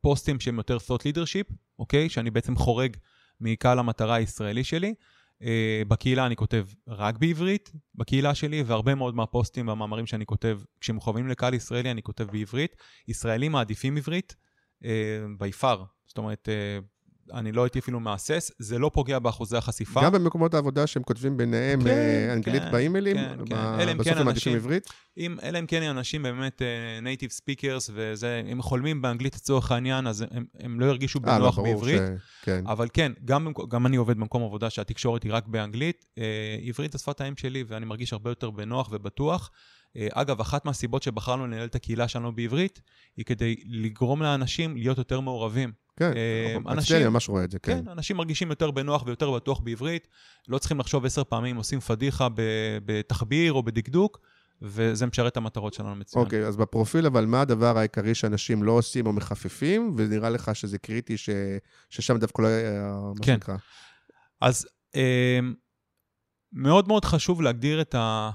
פוסטים שהם יותר thought leadership, אוקיי? שאני בעצם חורג מקהל המטרה הישראלי שלי. אה, בקהילה אני כותב רק בעברית, בקהילה שלי, והרבה מאוד מהפוסטים והמאמרים שאני כותב, כשמכוונים לקהל ישראלי, אני כותב בעברית. ישראלים מעדיפים עברית, אה, by far. זאת אומרת, אה, אני לא הייתי אפילו מהסס, זה לא פוגע באחוזי החשיפה. גם במקומות העבודה שהם כותבים ביניהם כן, אה, אנגלית כן, באימיילים, כן, כן. ב- בסוף כן הם מעדיפים עברית? אם, אלא אם כן אנשים באמת uh, native speakers, וזה, הם חולמים באנגלית לצורך העניין, אז הם, הם לא ירגישו אה, לא, בנוח ברור בעברית. ש- כן. אבל כן, גם, גם אני עובד במקום עבודה שהתקשורת היא רק באנגלית. אה, עברית זה שפת האם שלי, ואני מרגיש הרבה יותר בנוח ובטוח. אה, אגב, אחת מהסיבות שבחרנו לנהל את הקהילה שלנו בעברית, היא כדי לגרום לאנשים להיות יותר מעורבים. כן, אה, אצלי אנשים- אני ממש רואה את זה, כן. כן, אנשים מרגישים יותר בנוח ויותר בטוח בעברית, לא צריכים לחשוב עשר פעמים עושים פדיחה בתחביר או בדקדוק, וזה משרת את המטרות שלנו מצוין. אוקיי, אז בפרופיל, אבל מה הדבר העיקרי שאנשים לא עושים או מחפפים, ונראה לך שזה קריטי ש... ששם דווקא לא היה, כן. שנקרא. אז אה, מאוד מאוד חשוב להגדיר את ה...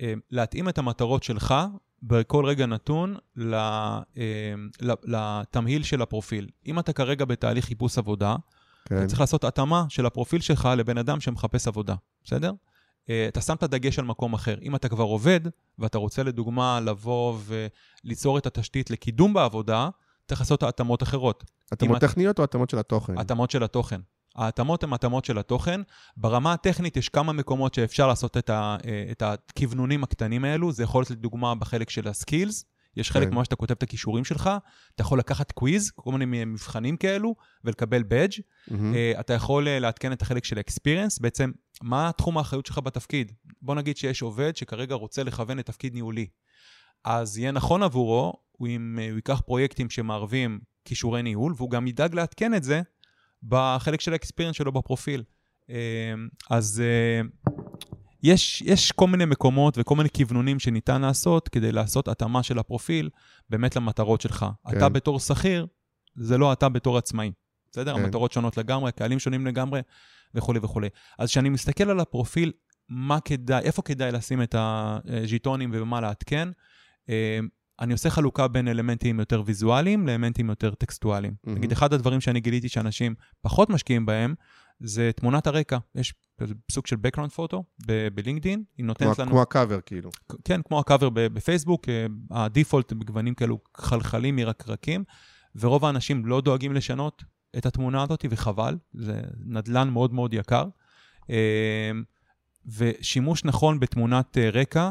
אה, להתאים את המטרות שלך בכל רגע נתון ל- לתמהיל של הפרופיל. אם אתה כרגע בתהליך חיפוש עבודה, כן. אתה צריך לעשות התאמה של הפרופיל שלך לבן אדם שמחפש עבודה, בסדר? אה, אתה שם את הדגש על מקום אחר. אם אתה כבר עובד, ואתה רוצה לדוגמה לבוא וליצור את התשתית לקידום בעבודה, צריך לעשות התאמות אחרות. התאמות טכניות או התאמות של התוכן? התאמות של התוכן. ההתאמות הן התאמות של התוכן. ברמה הטכנית יש כמה מקומות שאפשר לעשות את, ה, את הכוונונים הקטנים האלו. זה יכול להיות לדוגמה בחלק של ה skills. יש חלק כן. ממש שאתה כותב את הכישורים שלך, אתה יכול לקחת quiz, כל מיני מבחנים כאלו, ולקבל badge. אה, אתה יכול אה, לעדכן את החלק של ה experience, בעצם, מה תחום האחריות שלך בתפקיד? בוא נגיד שיש עובד שכרגע רוצה לכוון לתפקיד ניהולי. אז יהיה נכון עבורו, הוא, אם אה, הוא ייקח פרויקטים שמערבים כישורי ניהול, והוא גם ידאג לעדכן את זה בחלק של האקספיריאנס שלו בפרופיל. אה, אז אה, יש, יש כל מיני מקומות וכל מיני כיוונונים שניתן לעשות כדי לעשות התאמה של הפרופיל באמת למטרות שלך. כן. אתה בתור שכיר, זה לא אתה בתור עצמאי. בסדר? כן. המטרות שונות לגמרי, קהלים שונים לגמרי, וכולי וכולי. אז כשאני מסתכל על הפרופיל, מה כדאי, איפה כדאי לשים את הז'יטונים ובמה לעדכן, אה, אני עושה חלוקה בין אלמנטים יותר ויזואליים לאלמנטים יותר טקסטואליים. מהמם. נגיד, אחד הדברים שאני גיליתי שאנשים פחות משקיעים בהם, זה תמונת הרקע. יש סוג של background פוטו בלינקדאין, היא כמו, נותנת לנו... כמו הקאבר, כאילו. כן, כמו הקאבר בפייסבוק, אה, הדיפולט בגוונים כאלו חלחלים מרקרקים, ורוב האנשים לא דואגים לשנות את התמונה הזאת, וחבל, זה נדלן מאוד מאוד יקר. אה, ושימוש נכון בתמונת אה, רקע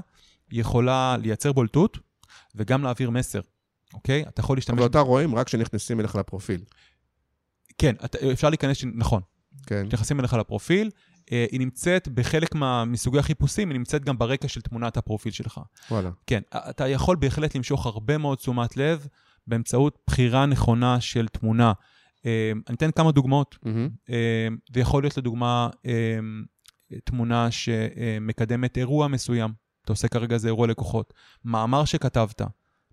יכולה לייצר בולטות וגם להעביר מסר, אוקיי? אתה יכול להשתמש... אבל אותה רואים רק כשנכנסים אליך לפרופיל. כן, אתה, אפשר להיכנס, נכון, כן. נכנסים אליך לפרופיל, אה, היא נמצאת בחלק מה, מסוגי החיפושים, היא נמצאת גם ברקע של תמונת הפרופיל שלך. וואלה. כן, אתה יכול בהחלט למשוך הרבה מאוד תשומת לב באמצעות בחירה נכונה של תמונה. אה, אני אתן כמה דוגמאות. אה, זה יכול להיות לדוגמה אה, תמונה שמקדמת אירוע מסוים. אתה עושה כרגע איזה אירוע לקוחות. מאמר שכתבת,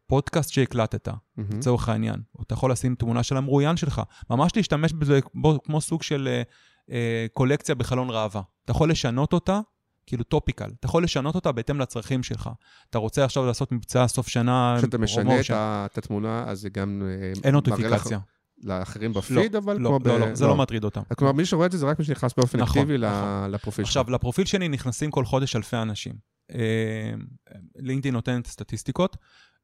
פודקאסט שהקלטת. לצורך העניין. או אתה יכול לשים תמונה של המרואיין שלך. ממש להשתמש בזה בו, כמו סוג של אה, אה, קולקציה בחלון ראווה. אתה יכול לשנות אותה כאילו topical. אתה יכול לשנות אותה בהתאם לצרכים שלך. אתה רוצה עכשיו לעשות מבצע סוף שנה, כשאתה משנה את. ה- את התמונה, אז זה גם... אה, אין נוטיפיקציה. לאחרים לא, בפיד, אבל לא, כמו ב... לא, לא, זה לא מטריד אותם. כלומר, מי שרואה את זה, זה רק מי שנכנס באופן נכון, אקטיבי נכון. לפרופיל שלך. עכשיו, לפרופיל שלי נכנסים כל חודש אלפי אנשים. אה, לינקדאין נותנת סטטיסטיקות,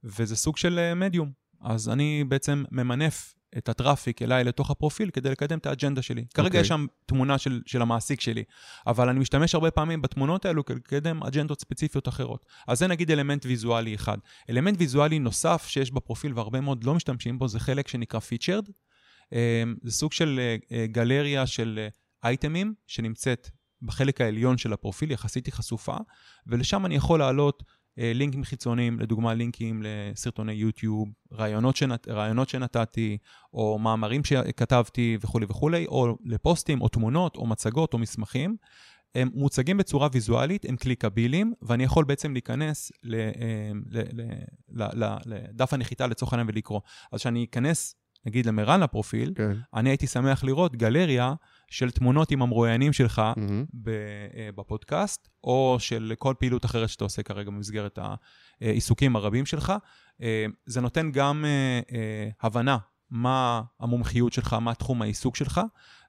וזה סוג של אה, מדיום. אז אני בעצם ממנף את ה traffic אליי לתוך הפרופיל כדי לקדם את האג'נדה שלי. כרגע אוקיי. יש שם תמונה של, של המעסיק שלי, אבל אני משתמש הרבה פעמים בתמונות האלו כדי לקדם אג'נדות ספציפיות אחרות. אז זה נגיד אלמנט ויזואלי אחד. אלמנט ויזואלי נוסף שיש בפרופיל והרבה מאוד לא משתמשים בו, זה חלק שנקרא featured. זה סוג של אה, אה, גלריה של אה, אייטמים שנמצאת בחלק העליון של הפרופיל, יחסית היא חשופה, ולשם אני יכול להעלות אה, לינקים חיצוניים, לדוגמה לינקים לסרטוני יוטיוב, רעיונות, שנת, רעיונות שנתתי, או מאמרים שכתבתי וכולי וכולי, או לפוסטים, או תמונות, או מצגות, או מסמכים. הם מוצגים בצורה ויזואלית, הם קליקבילים, ואני יכול בעצם להיכנס ל, אה, ל, ל, ל, ל, לדף הנחיתה לצורך העניין ולקרוא. אז כשאני אכנס, נגיד למרן לפרופיל, כן. אני הייתי שמח לראות גלריה של תמונות עם המרואיינים שלך אה, בפודקאסט, או של כל פעילות אחרת שאתה עושה כרגע במסגרת העיסוקים הרבים שלך. אה, זה נותן גם אה, הבנה מה המומחיות שלך, מה תחום העיסוק שלך,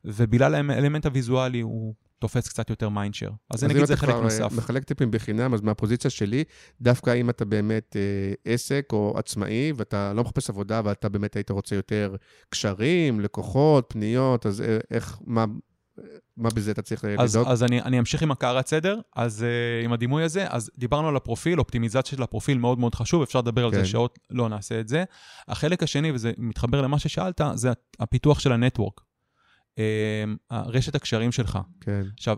ובגלל האלמנט הוויזואלי הוא תופס קצת יותר מיינדשר. אז זה נגיד זה חלק אז אם אתה נוסף. כבר אה, מחלק טיפים בחינם, אז מהפוזיציה שלי, דווקא אם אתה באמת אה, עסק או עצמאי, ואתה לא מחפש עבודה, ואתה באמת היית רוצה יותר קשרים, לקוחות, פניות, אז אה, איך, מה... מה בזה אתה צריך אז, לדאוג? אז אני, אני אמשיך עם הקערת סדר, אז uh, עם הדימוי הזה, אז דיברנו על הפרופיל, אופטימיזציה של הפרופיל מאוד מאוד חשוב, אפשר לדבר על כן. זה שעות, לא נעשה את זה. החלק השני, וזה מתחבר למה ששאלת, זה הפיתוח של הנטוורק. Uh, רשת הקשרים שלך. כן. עכשיו,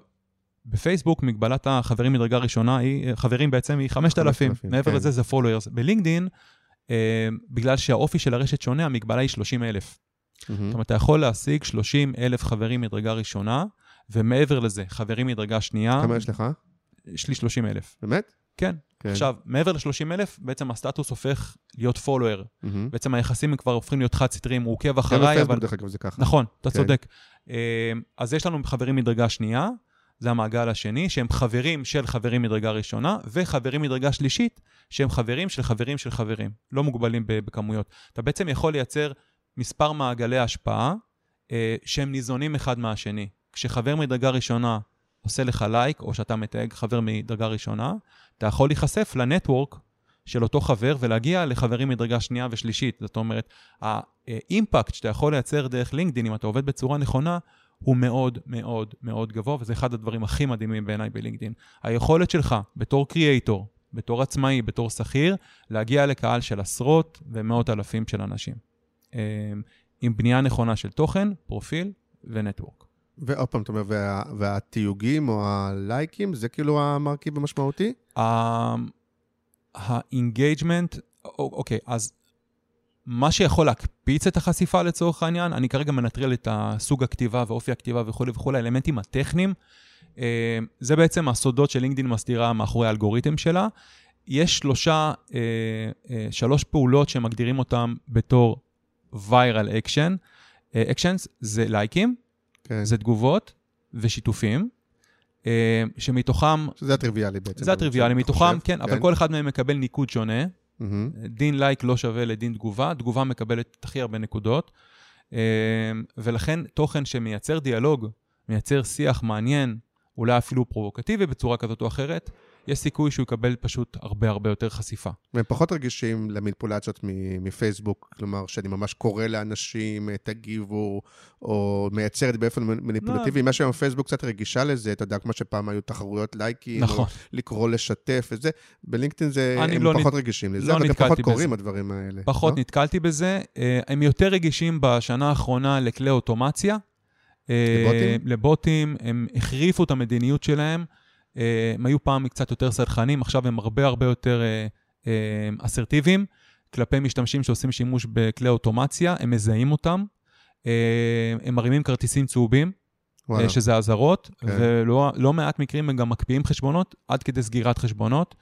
בפייסבוק מגבלת החברים מדרגה ראשונה היא, חברים בעצם היא 5,000, 5,000, מעבר כן. לזה זה followers. בלינקדין, אה, בגלל שהאופי של הרשת שונה, המגבלה היא 30,000. מהמם. זאת אומרת, אתה יכול להשיג 30,000 חברים מדרגה ראשונה, ומעבר לזה, חברים מדרגה שנייה, כמה יש לך? יש לי 30,000. באמת? כן. כן. עכשיו, מעבר ל-30,000, בעצם הסטטוס הופך להיות follower. מהמם. בעצם היחסים הם כבר הופכים להיות חד-סטריים, הוא עוקב גם אחריי, בפייסבוק, אבל... דרך אגב, זה ככה. נכון, אתה כן. צודק. אה, אז יש לנו חברים מדרגה שנייה, זה המעגל השני, שהם חברים של חברים מדרגה ראשונה, וחברים מדרגה שלישית, שהם חברים של חברים של חברים, לא מוגבלים בכמויות. אתה בעצם יכול לייצר מספר מעגלי השפעה אה, שהם ניזונים אחד מהשני. כשחבר מדרגה ראשונה עושה לך לייק, או שאתה מתייג חבר מדרגה ראשונה, אתה יכול להיחשף לנטוורק של אותו חבר ולהגיע לחברים מדרגה שנייה ושלישית. זאת אומרת, האימפקט שאתה יכול לייצר דרך לינקדאין, אם אתה עובד בצורה נכונה, הוא מאוד מאוד מאוד גבוה, וזה אחד הדברים הכי מדהימים בעיניי בלינקדאין. היכולת שלך בתור creator, בתור עצמאי, בתור שכיר, להגיע לקהל של עשרות ומאות אלפים של אנשים. אה, עם בנייה נכונה של תוכן, פרופיל ו network. ועוד פעם, אתה אומר, וה- והתיוגים או הלייקים, זה כאילו המרכיב המשמעותי? ה engagement, אוקיי, אז מה שיכול להקפיץ את החשיפה לצורך העניין, אני כרגע מנטרל את הסוג הכתיבה ואופי הכתיבה וכולי וכולי, האלמנטים הטכניים, אה, זה בעצם הסודות שלינקדאין מסתירה מאחורי האלגוריתם שלה. יש שלושה, אה, אה, שלוש פעולות שמגדירים אותם בתור viral action. אה, actions זה לייקים, כן. זה תגובות ושיתופים, אה, שמתוכם שזה הטריוויאלי בעצם. זה הטריוויאלי, מתוכם, חושב, כן, אבל כל אחד מהם מקבל ניקוד שונה. מהמם. דין לייק לא שווה לדין תגובה, תגובה מקבלת הכי הרבה נקודות. אה, ולכן תוכן שמייצר דיאלוג, מייצר שיח מעניין, אולי אפילו פרובוקטיבי בצורה כזאת או אחרת, יש סיכוי שהוא יקבל פשוט הרבה הרבה יותר חשיפה. והם פחות רגישים למניפולציות מפייסבוק, כלומר, שאני ממש קורא לאנשים, אה, תגיבו, או מייצר את זה באופן מניפולטיבי. מה שהיום פייסבוק קצת רגישה לזה, אתה יודע, כמו שפעם היו תחרויות לייקים, נכון. או לקרוא לשתף וזה, בלינקדאין זה, הם לא פחות נת- רגישים לזה, לא אבל גם פחות. קוראים הדברים האלה. פחות לא? נתקלתי בזה. אה, הם יותר רגישים בשנה האחרונה לכלי אוטומציה. אה, לבוטים? לבוטים, הם החריפו את המדיניות שלהם. אה, הם היו פעם קצת יותר סלחנים, עכשיו הם הרבה הרבה יותר אה, אה, אסרטיביים כלפי משתמשים שעושים שימוש בכלי אוטומציה, הם מזהים אותם, הם מרימים כרטיסים צהובים, וואלה. שזה אזהרות, כן. ולא לא מעט מקרים הם גם מקפיאים חשבונות עד כדי סגירת חשבונות,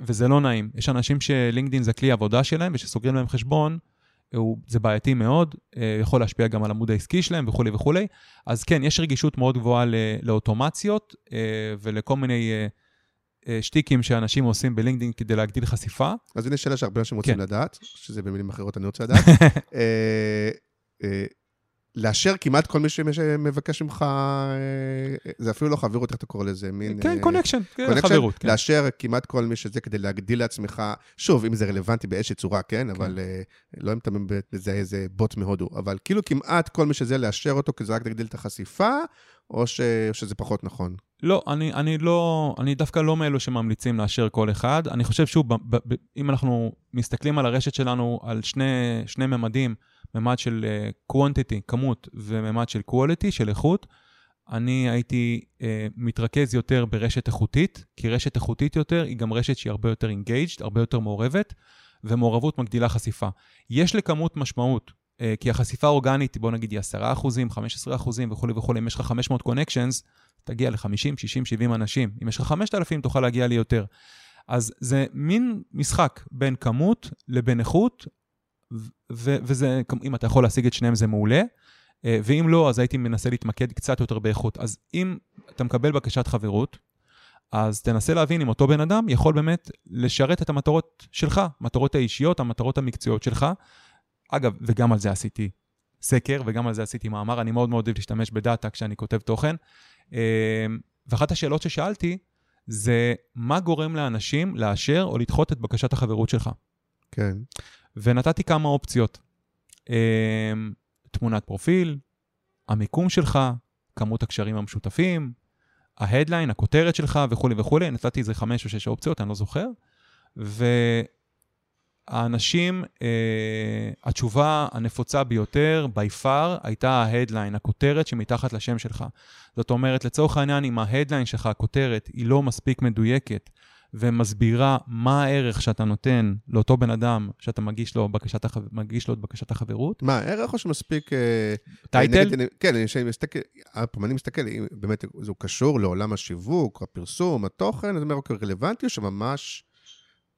וזה לא נעים. יש אנשים שלינקדאין זה כלי עבודה שלהם, ושסוגרים להם חשבון, הוא, זה בעייתי מאוד, אה, יכול להשפיע גם על עמוד העסקי שלהם וכולי וכולי. אז כן, יש רגישות מאוד גבוהה לאוטומציות אה, ולכל מיני אה, שטיקים שאנשים עושים בלינקדאין כדי להגדיל חשיפה. אז הנה שאלה שהרבה אנשים רוצים כן. לדעת, שזה במילים אחרות אני רוצה לדעת. אה, אה, לאשר כמעט כל מי שמבקש ממך, אה, זה אפילו לא חברות, איך אתה קורא לזה? מין... כן, אה, connection, כן, connection, חברות. כן. לאשר כמעט כל מי שזה כדי להגדיל לעצמך, שוב, אם זה רלוונטי באיזושהי צורה, כן, אבל אה, לא אם אתה מזהה איזה בוט מהודו, אבל כאילו כמעט כל מי שזה, לאשר אותו, כי זה רק להגדיל את החשיפה, או ש- שזה פחות נכון. לא, אני, אני לא, אני דווקא לא מאלו שממליצים לאשר כל אחד. אני חושב, שוב, ב, ב, ב, אם אנחנו מסתכלים על הרשת שלנו על שני, שני ממדים, ממד של uh, quantity, כמות, וממד של quality, של איכות, אני הייתי uh, מתרכז יותר ברשת איכותית, כי רשת איכותית יותר היא גם רשת שהיא הרבה יותר engaged, הרבה יותר מעורבת, ומעורבות מגדילה חשיפה. יש לכמות משמעות, uh, כי החשיפה האורגנית, בוא נגיד, היא 10 אחוזים, 15 אחוזים וכולי וכולי, אם יש לך 500 connections, תגיע ל-50, 60, 70 אנשים. אם יש לך 5,000, תוכל להגיע ליותר. אז זה מין משחק בין כמות לבין איכות, ו- וזה, אם אתה יכול להשיג את שניהם זה מעולה, אה, ואם לא, אז הייתי מנסה להתמקד קצת יותר באיכות. אז אם אתה מקבל בקשת חברות, אז תנסה להבין אם אותו בן אדם יכול באמת לשרת את המטרות שלך, מטרות האישיות, המטרות המקצועיות שלך. אגב, וגם על זה עשיתי סקר, וגם על זה עשיתי מאמר, אני מאוד מאוד אוהב להשתמש בדאטה כשאני כותב תוכן. אה, ואחת השאלות ששאלתי, זה מה גורם לאנשים לאשר או לדחות את בקשת החברות שלך. כן. ונתתי כמה אופציות. אה, תמונת פרופיל, המיקום שלך, כמות הקשרים המשותפים, ה headline, הכותרת שלך וכולי וכולי, נתתי איזה חמש או שש אופציות, אני לא זוכר. והאנשים, אה, התשובה הנפוצה ביותר, by far, הייתה ה headline, הכותרת שמתחת לשם שלך. זאת אומרת, לצורך העניין, אם ה headline שלך, הכותרת, היא לא מספיק מדויקת, ומסבירה מה הערך שאתה נותן לאותו בן אדם שאתה מגיש לו, בקשת החב... מגיש לו את בקשת החברות. מה, ערך או שמספיק... אה, טייטל? נגד- כן, אני- שאני מסתכל, אני מסתכל, אם באמת זה קשור לעולם השיווק, הפרסום, התוכן, אז אני אומר, אוקיי, רלוונטי, או שממש,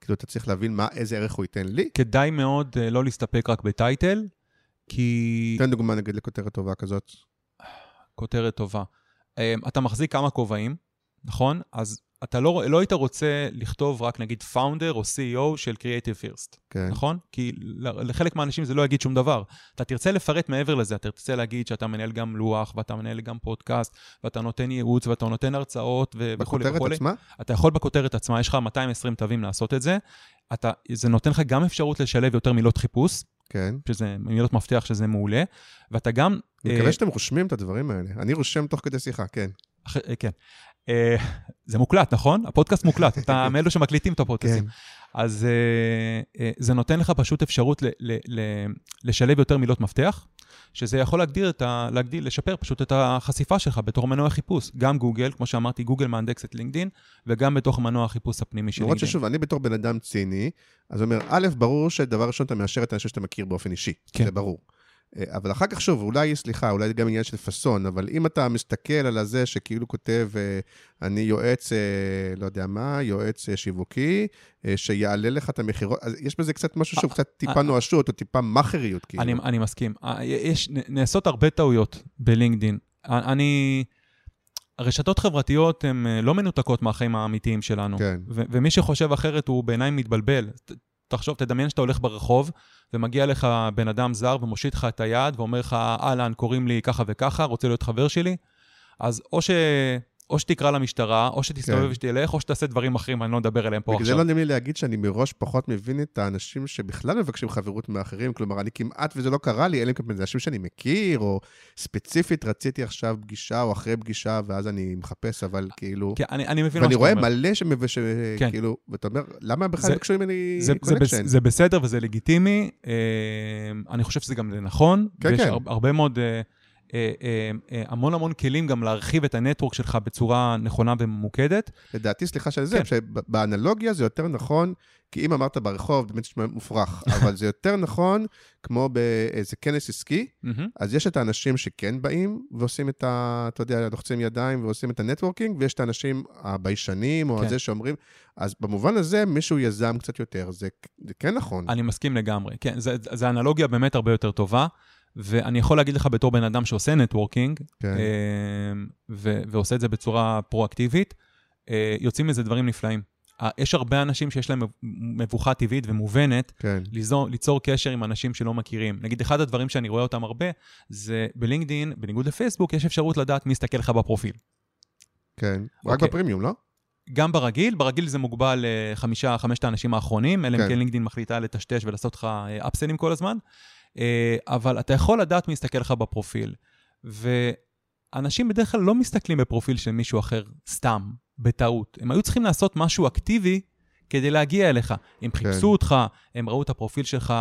כאילו, אתה צריך להבין מה, איזה ערך הוא ייתן לי? כדאי מאוד אה, לא להסתפק רק בטייטל, כי... תן דוגמה, נגיד, לכותרת טובה כזאת. כותרת טובה. אה, אתה מחזיק כמה כובעים, נכון? אז אתה לא, לא היית רוצה לכתוב רק נגיד פאונדר או CEO של Creative First, כן. נכון? כי לחלק מהאנשים זה לא יגיד שום דבר. אתה תרצה לפרט מעבר לזה, אתה תרצה להגיד שאתה מנהל גם לוח, ואתה מנהל גם פודקאסט, ואתה נותן ייעוץ, ואתה נותן הרצאות, ו- וכולי בכותרת וכולי. עצמה? אתה יכול בכותרת עצמה, יש לך 220 תווים לעשות את זה. אתה, זה נותן לך גם אפשרות לשלב יותר מילות חיפוש, כן. שזה מילות מפתח שזה מעולה, ואתה גם... אני אה, מקווה שאתם רושמים את הדברים האלה. אני רושם תוך כדי שיחה, כן. אח- אה, כן. אה, זה מוקלט, נכון? הפודקאסט מוקלט, אתה מאלו שמקליטים את הפודקאסטים. כן. אז אה, אה, זה נותן לך פשוט אפשרות ל- ל- ל- לשלב יותר מילות מפתח, שזה יכול להגדיר את ה... להגדיל, לשפר פשוט את החשיפה שלך בתור מנוע חיפוש. גם גוגל, כמו שאמרתי, גוגל מאנדקס את לינקדין, וגם בתוך מנוע החיפוש הפנימי של למרות לינקדין. ששוב, אני בתור בן אדם ציני, אז אומר, א', ברור שדבר ראשון אתה מאשר את האנשים שאתה מכיר באופן אישי. כן. זה ברור. אה, אבל אחר כך, שוב, אולי, סליחה, אולי גם עניין של פאסון, אבל אם אתה מסתכל על הזה שכאילו כותב, אה, אני יועץ, אה, לא יודע מה, יועץ שיווקי, שיעלה לך את המכירות, אז יש בזה קצת משהו שהוא קצת טיפה נואשות, או טיפה מאכריות, כאילו. אני, אני מסכים. יש, נעשות הרבה טעויות בלינקדין. אני... הרשתות חברתיות הן לא מנותקות מהחיים האמיתיים שלנו. כן. ו- ומי שחושב אחרת הוא בעיניי מתבלבל. תחשוב, תדמיין שאתה הולך ברחוב, ומגיע לך בן אדם זר ומושיט לך את היד, ואומר לך, אהלן, קוראים לי ככה וככה, רוצה להיות חבר שלי? אז או, ש... או שתקרא למשטרה, או שתסתובב כן. ושתלך, או שתעשה דברים אחרים, אני לא מדבר עליהם פה בגלל זה עכשיו. לא נעים לי להגיד שאני מראש פחות מבין את האנשים שבכלל מבקשים חברות מאחרים, כלומר, אני כמעט וזה לא קרה לי, אלא אם כן זה אנשים שאני מכיר, או ספציפית רציתי עכשיו פגישה או אחרי פגישה, ואז אני מחפש, אבל כאילו... כן, אני, אני מבין מה ואני שאתה רואה אומר. מלא שמבש... כן. כאילו, ואתה אומר, למה בכלל זה- ביקשו ממני זה, זה, קונקשן? זה בסדר וזה לגיטימי, אה, אני חושב שזה גם נכון, כן, ויש כן. הר, הרבה מאוד אה, המון המון כלים גם להרחיב את ה network שלך בצורה נכונה וממוקדת. לדעתי, סליחה של זה, כן. שבאנלוגיה זה יותר נכון, כי אם אמרת ברחוב, באמת נשמע מופרך, אבל זה יותר נכון כמו באיזה כנס עסקי. אז יש את האנשים שכן באים ועושים את ה... אתה יודע, לוחצים ידיים ועושים את ה networking, ויש את האנשים הביישנים, או כן. זה שאומרים, אז במובן הזה, מישהו יזם קצת יותר, זה, זה כן נכון. אני מסכים לגמרי, כן, זה, זה אנלוגיה באמת הרבה יותר טובה, ואני יכול להגיד לך בתור בן אדם שעושה נטוורקינג, כן. ו- ועושה את זה בצורה פרואקטיבית, אה, יוצאים מזה דברים נפלאים. אה, יש הרבה אנשים שיש להם מבוכה טבעית ומובנת, כן. ליצור, ליצור קשר עם אנשים שלא מכירים. נגיד, אחד הדברים שאני רואה אותם הרבה, זה בלינקדין, בניגוד לפייסבוק, יש אפשרות לדעת מי יסתכל לך בפרופיל. כן. רק אוקיי. בפרימיום, לא? גם ברגיל, ברגיל זה מוגבל לחמישה, חמשת האנשים האחרונים, אלא אם כן. כן לינקדין מחליטה לטשטש ולעשות לך אפסלים כל הזמן. אה, אבל אתה יכול לדעת מי יסתכל לך בפרופיל. ואנשים בדרך כלל לא מסתכלים בפרופיל של מישהו אחר סתם, בטעות. הם היו צריכים לעשות משהו אקטיבי כדי להגיע אליך. הם כן. חיפשו אותך, הם ראו את הפרופיל שלך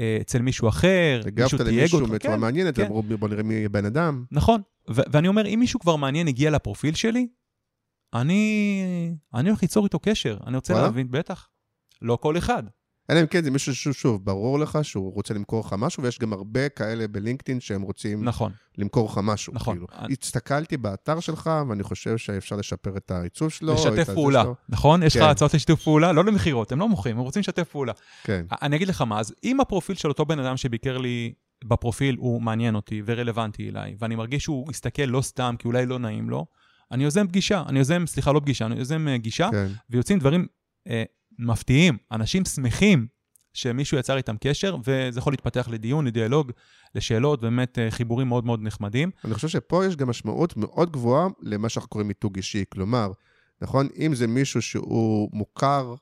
אה, אצל מישהו אחר, מישהו הגבת תייג למישהו אותך. בצורה כן, מעניינת, כן. בוא נראה מי הבן אדם. נכון, ו- ואני אומר, אם מישהו כבר מעניין הגיע לפרופיל שלי, אני, אני הולך ליצור איתו קשר, אני רוצה וואלה? להבין, בטח. לא כל אחד. אלא אם כן זה מישהו ששוב, שוב, ברור לך שהוא רוצה למכור לך משהו, ויש גם הרבה כאלה בלינקדאין שהם רוצים נכון. למכור לך משהו. נכון. כאילו. אני- הסתכלתי באתר שלך, ואני חושב שאפשר לשפר את העיצוב שלו. לשתף פעולה, שלו. נכון? יש לך כן. הצעות לשיתוף פעולה? לא למכירות, הם לא מוכרים, הם רוצים לשתף פעולה. כן, אני אגיד לך מה, אז אם הפרופיל של אותו בן אדם שביקר לי בפרופיל הוא מעניין אותי ורלוונטי אליי, ואני מרגיש שהוא הסתכל לא סתם כי אולי לא נעים לו, אני יוזם פגישה, אני יוזם, סליחה, לא פגישה, אני יוזם אה, גישה, כן. ויוצאים דברים אה, מפתיעים. אנשים שמחים שמישהו יצר איתם קשר, וזה יכול להתפתח לדיון, לדיאלוג, לשאלות, באמת אה, חיבורים מאוד מאוד נחמדים. אני חושב שפה יש גם משמעות מאוד גבוהה למה שאנחנו קוראים מיתוג אישי. כלומר, נכון, אם זה מישהו שהוא מוכר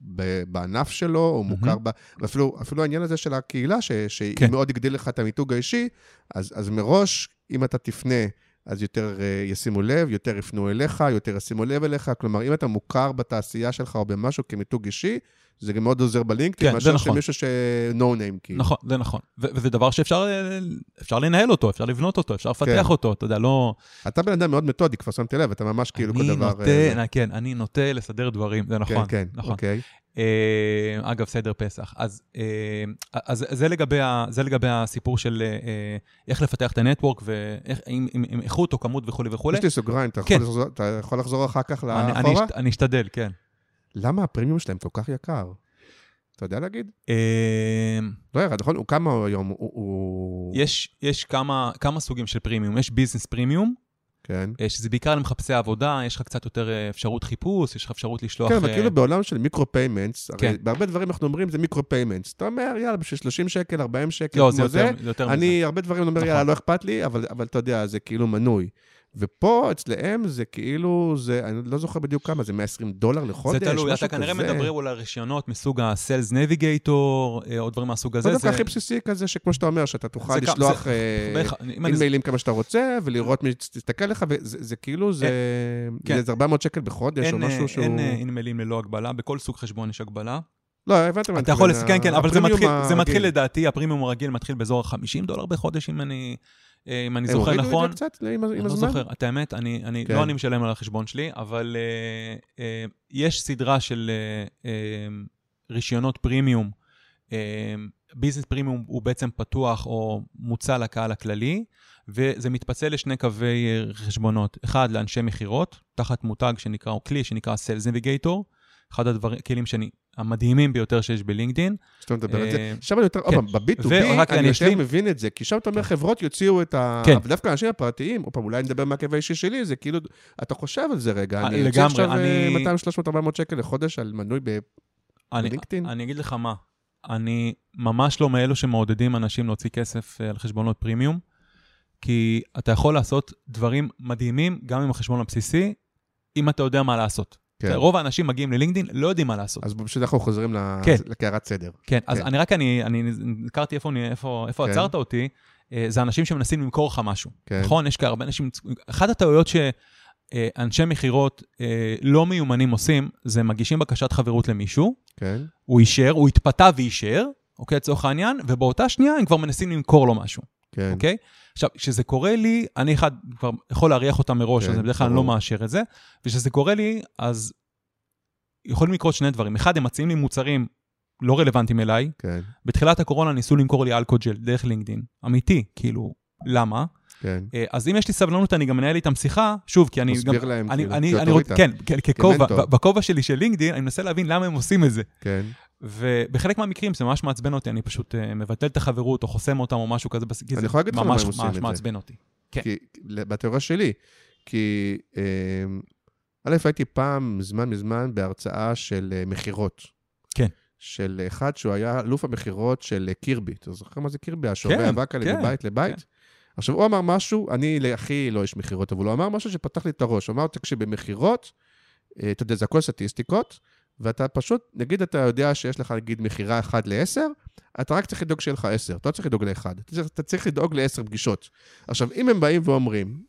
ב- בענף שלו, או מוכר ב... ואפילו אפילו העניין הזה של הקהילה, ש- שהיא כן. מאוד הגדיל לך את המיתוג האישי, אז, אז מראש, אם אתה תפנה, אז יותר uh, ישימו לב, יותר יפנו אליך, יותר ישימו לב אליך. כלומר, אם אתה מוכר בתעשייה שלך או במשהו כמיתוג אישי, זה גם מאוד עוזר בלינקדאין, כן, מאשר נכון. שמישהו ש-no name, כאילו. נכון, זה נכון. ו- וזה דבר שאפשר אה, אפשר לנהל אותו, אפשר לבנות אותו, אפשר לפתח כן. אותו, אתה יודע, לא... אתה בן אדם מאוד מתודי, כבר שמתי לב, אתה ממש כאילו כל אני דבר... נוטה, אה, כן, אני נוטה לסדר דברים, זה כן, נכון. כן, נכון. אוקיי. אה, אגב, סדר פסח. אז, אה, אז זה, לגבי זה לגבי הסיפור של אה, איך לפתח את הנטוורק, ועם איכות או כמות וכולי וכולי. יש לי סוגריים, אתה כן. יכול לחזור- אתה יכול לחזור אחר כך אני, אני, לאחורה? אשת, אני אשתדל, כן. למה הפרימיום שלהם כל כך יקר? אתה יודע להגיד? לא ירד, נכון? הוא כמה היום? הוא... יש, יש כמה, כמה סוגים של פרימיום. יש business premium, כן. אה, שזה בעיקר למחפשי עבודה, יש לך קצת יותר אה, אפשרות חיפוש, יש לך אפשרות לשלוח... כן, אבל אה, כאילו בעולם של micro payments, הרי כן. בהרבה דברים אנחנו אומרים זה micro payments. אתה אומר, יאללה, בשביל 30 שקל, 40 שקל, לא, זה כמו יותר, זה, זה יותר מזה. אני הרבה דברים אומר, נכון. יאללה, לא אכפת לי, אבל אבל אתה יודע, זה כאילו מנוי. ופה, אצלם, זה כאילו, זה, אני לא זוכר בדיוק כמה, זה 120 דולר לחודש, זה תלוי, משהו אתה כנראה כזה. מדבר אולי על רישיונות מסוג ה-Sales Navigator, אה, או דברים מהסוג הזה. זה זה- הכי בסיסי כזה, שכמו שאתה אומר, שאתה תוכל לשלוח זה- אה, אימיילים כמה שאתה רוצה, ולראות מי תסתכל לך, וזה זה כאילו, זה כן. זה איזה 400 שקל בחודש, או אין, אה, משהו שהוא... אין אה, אימיילים ללא הגבלה, בכל סוג חשבון יש הגבלה. לא, הבנת מה אתה יכול, כן, כן, אבל זה מתחיל, זה מתחיל. לדעתי, הפרימיום הרגיל מתחיל באזור ה-50 דולר בחודש, אם אני, אה, אם אני הם זוכר הורידו את נכון. זה קצת עם עם אני לא הזמן? זוכר, את האמת, אני, אני, כן. לא אני משלם על החשבון שלי, אבל אה, אה, יש סדרה של אה, אה, רישיונות פרימיום. אה, ביזנס פרימיום הוא בעצם פתוח או מוצע לקהל הכללי, וזה מתפצל לשני קווי אה, חשבונות. אחד, לאנשי מכירות, תחת מותג שנקרא, או כלי שנקרא Sales Navigator, אחד הכלים שאני, המדהימים ביותר שיש בלינקדין. שאתה מדבר על זה. אה, שם אני יותר, עוד כן. פעם, ב-B2B, ורק אני יותר. מבין את זה, כי שם אתה אומר, חברות יוציאו את ה... כן. דווקא האנשים הפרטיים, עוד פעם, אולי נדבר מהכאב האישי שלי, זה כאילו, אתה חושב על זה רגע, אה, אני יוצא עכשיו אני- 200, 300, 400 שקל לחודש על מנוי ב... אני, בלינקדאין? אני אגיד לך מה, אני ממש לא מאלו שמעודדים אנשים להוציא כסף אה, על חשבונות פרימיום, כי אתה יכול לעשות דברים מדהימים גם עם החשבון הבסיסי, אם אתה יודע מה לעשות. כן. רוב האנשים מגיעים ללינקדאין, לא יודעים מה לעשות. אז זה אנחנו חוזרים כן. לקערת סדר. כן, אז כן. אני רק, אני, אני נזכרתי איפה, איפה, איפה כן. עצרת אותי, אה, זה אנשים שמנסים למכור לך משהו. כן. נכון? יש הרבה אנשים, אחת הטעויות שאנשי מכירות אה, לא מיומנים עושים, זה מגישים בקשת חברות למישהו, כן, הוא אישר, הוא התפתה ואישר, אוקיי, לצורך העניין, ובאותה שנייה הם כבר מנסים למכור לו משהו. כן. אוקיי? עכשיו, כשזה קורה לי, אני אחד כבר יכול להריח אותה מראש, כן, אז בדרך כלל אני לא. מאשר את זה, וכשזה קורה לי, אז יכולים לקרות שני דברים. אחד, הם מציעים לי מוצרים לא רלוונטיים אליי. כן, בתחילת הקורונה ניסו למכור לי אלכוג'ל דרך לינקדין. אמיתי, כאילו, למה? כן. אה, אז אם יש לי סבלנות, אני גם מנהל איתם שיחה, שוב, כי אני גם... תסביר להם, אני, כאילו, אני, אני. רוצ, כן, ככובע, בכובע שלי של לינקדין, אני מנסה להבין למה הם עושים את זה. כן. ובחלק מהמקרים זה ממש מעצבן אותי, אני פשוט uh, מבטל את החברות או חוסם אותם או משהו כזה, כי זה ממש ממש. מעצבן אותי. כן. כי, בתיאוריה שלי, כי אמ, א', הייתי פעם, מזמן מזמן, בהרצאה של אה, מכירות. כן. של אחד שהוא היה אלוף המכירות של אה, קירבי. אתה זוכר מה זה קירבי? כן, אבק עלי כן, מבית לבית? כן. עכשיו, הוא אמר משהו, אני הכי לא איש מכירות, אבל הוא אמר משהו שפתח לי את הראש. הוא אמר, תקשיב, במכירות, אתה יודע, זה הכל סטטיסטיקות, ואתה פשוט, נגיד אתה יודע שיש לך, נגיד, מכירה 1 ל-10, אתה רק צריך לדאוג שיהיה לך 10, אתה לא צריך לדאוג ל-1, אתה צריך- אתה צריך לדאוג ל-10 פגישות. עכשיו, אם הם באים ואומרים,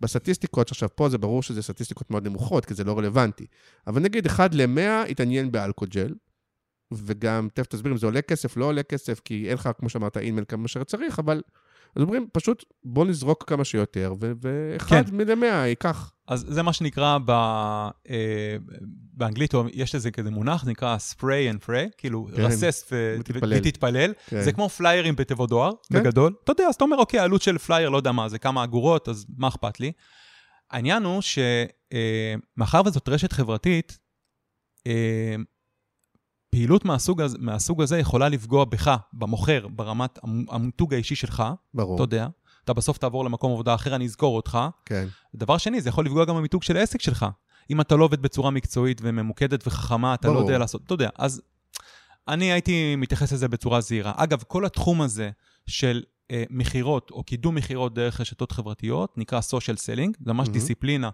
בסטטיסטיקות, עכשיו פה זה ברור שזה סטטיסטיקות מאוד נמוכות, כי זה לא רלוונטי, אבל נגיד 1 ל-100 התעניין באלכוג'ל, וגם, תכף תסביר אם זה עולה כסף, לא עולה כסף, כי אין לך, כמו שאמרת, אימייל כמה שצריך, אבל... אז אומרים, פשוט בוא נזרוק כמה שיותר, ואחד כן. מ-100 ייקח. אז זה מה שנקרא ב, אה, באנגלית, יש לזה כזה מונח, זה נקרא spray and pray, כאילו כן, תרסס ו- ותתפלל. ותתפלל. כן. זה כמו פליירים בתיבות דואר, כן. בגדול. אתה יודע, אז אתה אומר, אוקיי, העלות של פלייר, לא יודע מה, זה כמה אגורות, אז מה אכפת לי? העניין הוא שמאחר וזאת רשת חברתית, אה, פעילות מהסוג הזה, מהסוג הזה יכולה לפגוע בך, במוכר, ברמת המ- המיתוג האישי שלך, ברור. אתה יודע. אתה בסוף תעבור למקום עבודה אחר, אני אזכור אותך. כן. דבר שני, זה יכול לפגוע גם במיתוג של העסק שלך. אם אתה לא עובד בצורה מקצועית וממוקדת וחכמה, אתה ברור. לא יודע לעשות, אתה יודע. אז אני הייתי מתייחס לזה בצורה זהירה. אגב, כל התחום הזה של אה, מכירות או קידום מכירות דרך רשתות חברתיות, נקרא social selling, זה ממש מהמם. דיסציפלינה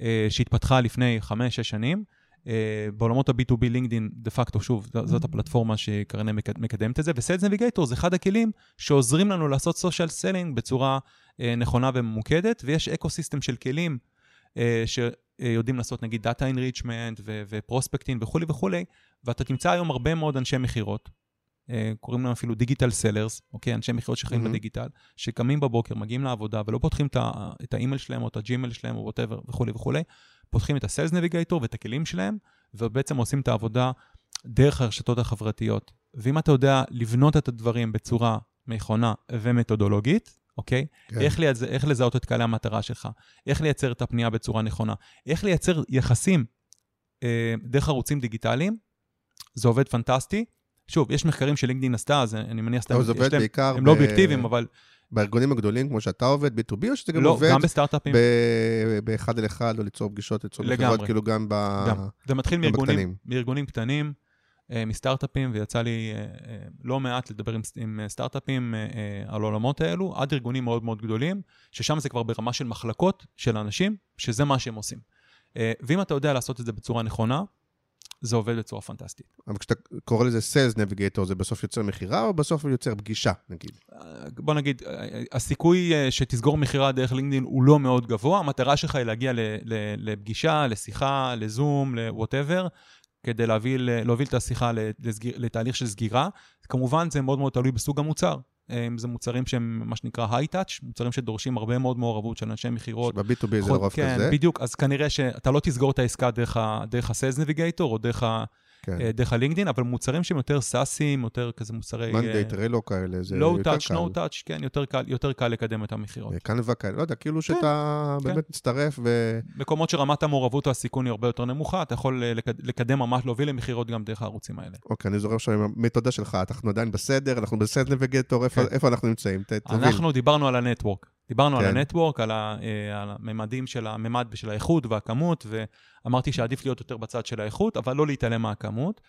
אה, שהתפתחה לפני 5-6 שנים. אה, בעולמות ה-B2B לינקדין, דה פקטו, שוב, ז- זאת הפלטפורמה שקרנה מקד- מקדמת את זה, וסיילס נביגייטור זה אחד הכלים שעוזרים לנו לעשות social selling בצורה אה, נכונה וממוקדת, ויש eco-system של כלים שיודעים לעשות נגיד data enrichment ו prospecting וכולי וכולי, ואתה תמצא היום הרבה מאוד אנשי מכירות, אה, קוראים להם אפילו digital sellers, אוקיי? אנשי מכירות שחיים מהמם. בדיגיטל, שקמים בבוקר, מגיעים לעבודה ולא פותחים את האימייל שלהם או את הג'ימייל שלהם או whatever וכולי וכולי, פותחים את ה Sales Navigator ואת הכלים שלהם, ובעצם עושים את העבודה דרך הרשתות החברתיות. ואם אתה יודע לבנות את הדברים בצורה נכונה ומתודולוגית, אוקיי? כן. איך, לייצ... איך לזהות את קהלי המטרה שלך, איך לייצר את הפנייה בצורה נכונה, איך לייצר יחסים אה, דרך ערוצים דיגיטליים, זה עובד פנטסטי. שוב, יש מחקרים שלינקדאין עשתה, אז אני מניח שאתה... אבל זה עובד להם- בעיקר הם לא ב- אובייקטיביים, אבל בארגונים הגדולים, כמו שאתה עובד, B2B, או שזה גם לא, עובד גם בסטארט-אפים, ב- באחד על אחד, או ליצור פגישות, ליצור לגמרי. כאילו גם ב... גם. זה מתחיל מארגונים, קטנים, מסטארט-אפים, ויצא לי אה, אה, לא מעט לדבר עם, עם אה, סטארט-אפים אה, אה, על העולמות האלו, עד ארגונים מאוד מאוד גדולים, ששם זה כבר ברמה של מחלקות של אנשים, שזה מה שהם עושים. אה, ואם אתה יודע לעשות את זה בצורה נכונה, זה עובד בצורה פנטסטית. אבל כשאתה קורא לזה Sales Navigator, זה בסוף יוצר מכירה, או בסוף יוצר פגישה, נגיד? אה, בוא נגיד, אה, הסיכוי אה, שתסגור מכירה דרך לינקדאין הוא לא מאוד גבוה, המטרה שלך היא להגיע לפגישה, לשיחה, לזום, ל-whatever, כדי להוביל, להוביל את השיחה לסגיר, לתהליך של סגירה. כמובן, זה מאוד מאוד תלוי בסוג המוצר. אם זה מוצרים שהם מה שנקרא היי-טאץ', מוצרים שדורשים הרבה מאוד מעורבות של אנשי מכירות. שב-B2B זה לרוב כן, כזה. בדיוק, אז כנראה שאתה לא תסגור את העסקה דרך ה- דרך ה-Sales Navigator או דרך ה- כן. אה, דרך הלינקדאין, אבל מוצרים שהם יותר סאסים, יותר כזה מוצרי... מנדי, טרלו כאלה, זה לואו יותר טאץ', קל. נו טאץ', כן, יותר קל, יותר קל לקדם את המכירות. קנבה כאלה, לא יודע, כאילו שאתה כן. באמת מצטרף ו... מקומות שרמת המעורבות או הסיכון היא הרבה יותר נמוכה, אתה יכול אה, לקד- לקדם ממש, להוביל למכירות גם דרך הערוצים האלה. אוקיי, אני זוכר עכשיו עם המתודה שלך, אנחנו עדיין בסדר, אנחנו בסט נביגטור, איפה- כן. איפה אנחנו נמצאים? ת-. אנחנו דיברנו על הנטוורק. דיברנו על כן. הנטוורק, על ה- אה, על הממדים של הממד של האיכות והכמות, ואמרתי שעדיף להיות יותר בצד של האיכות, אבל לא להתעלם מהכמות.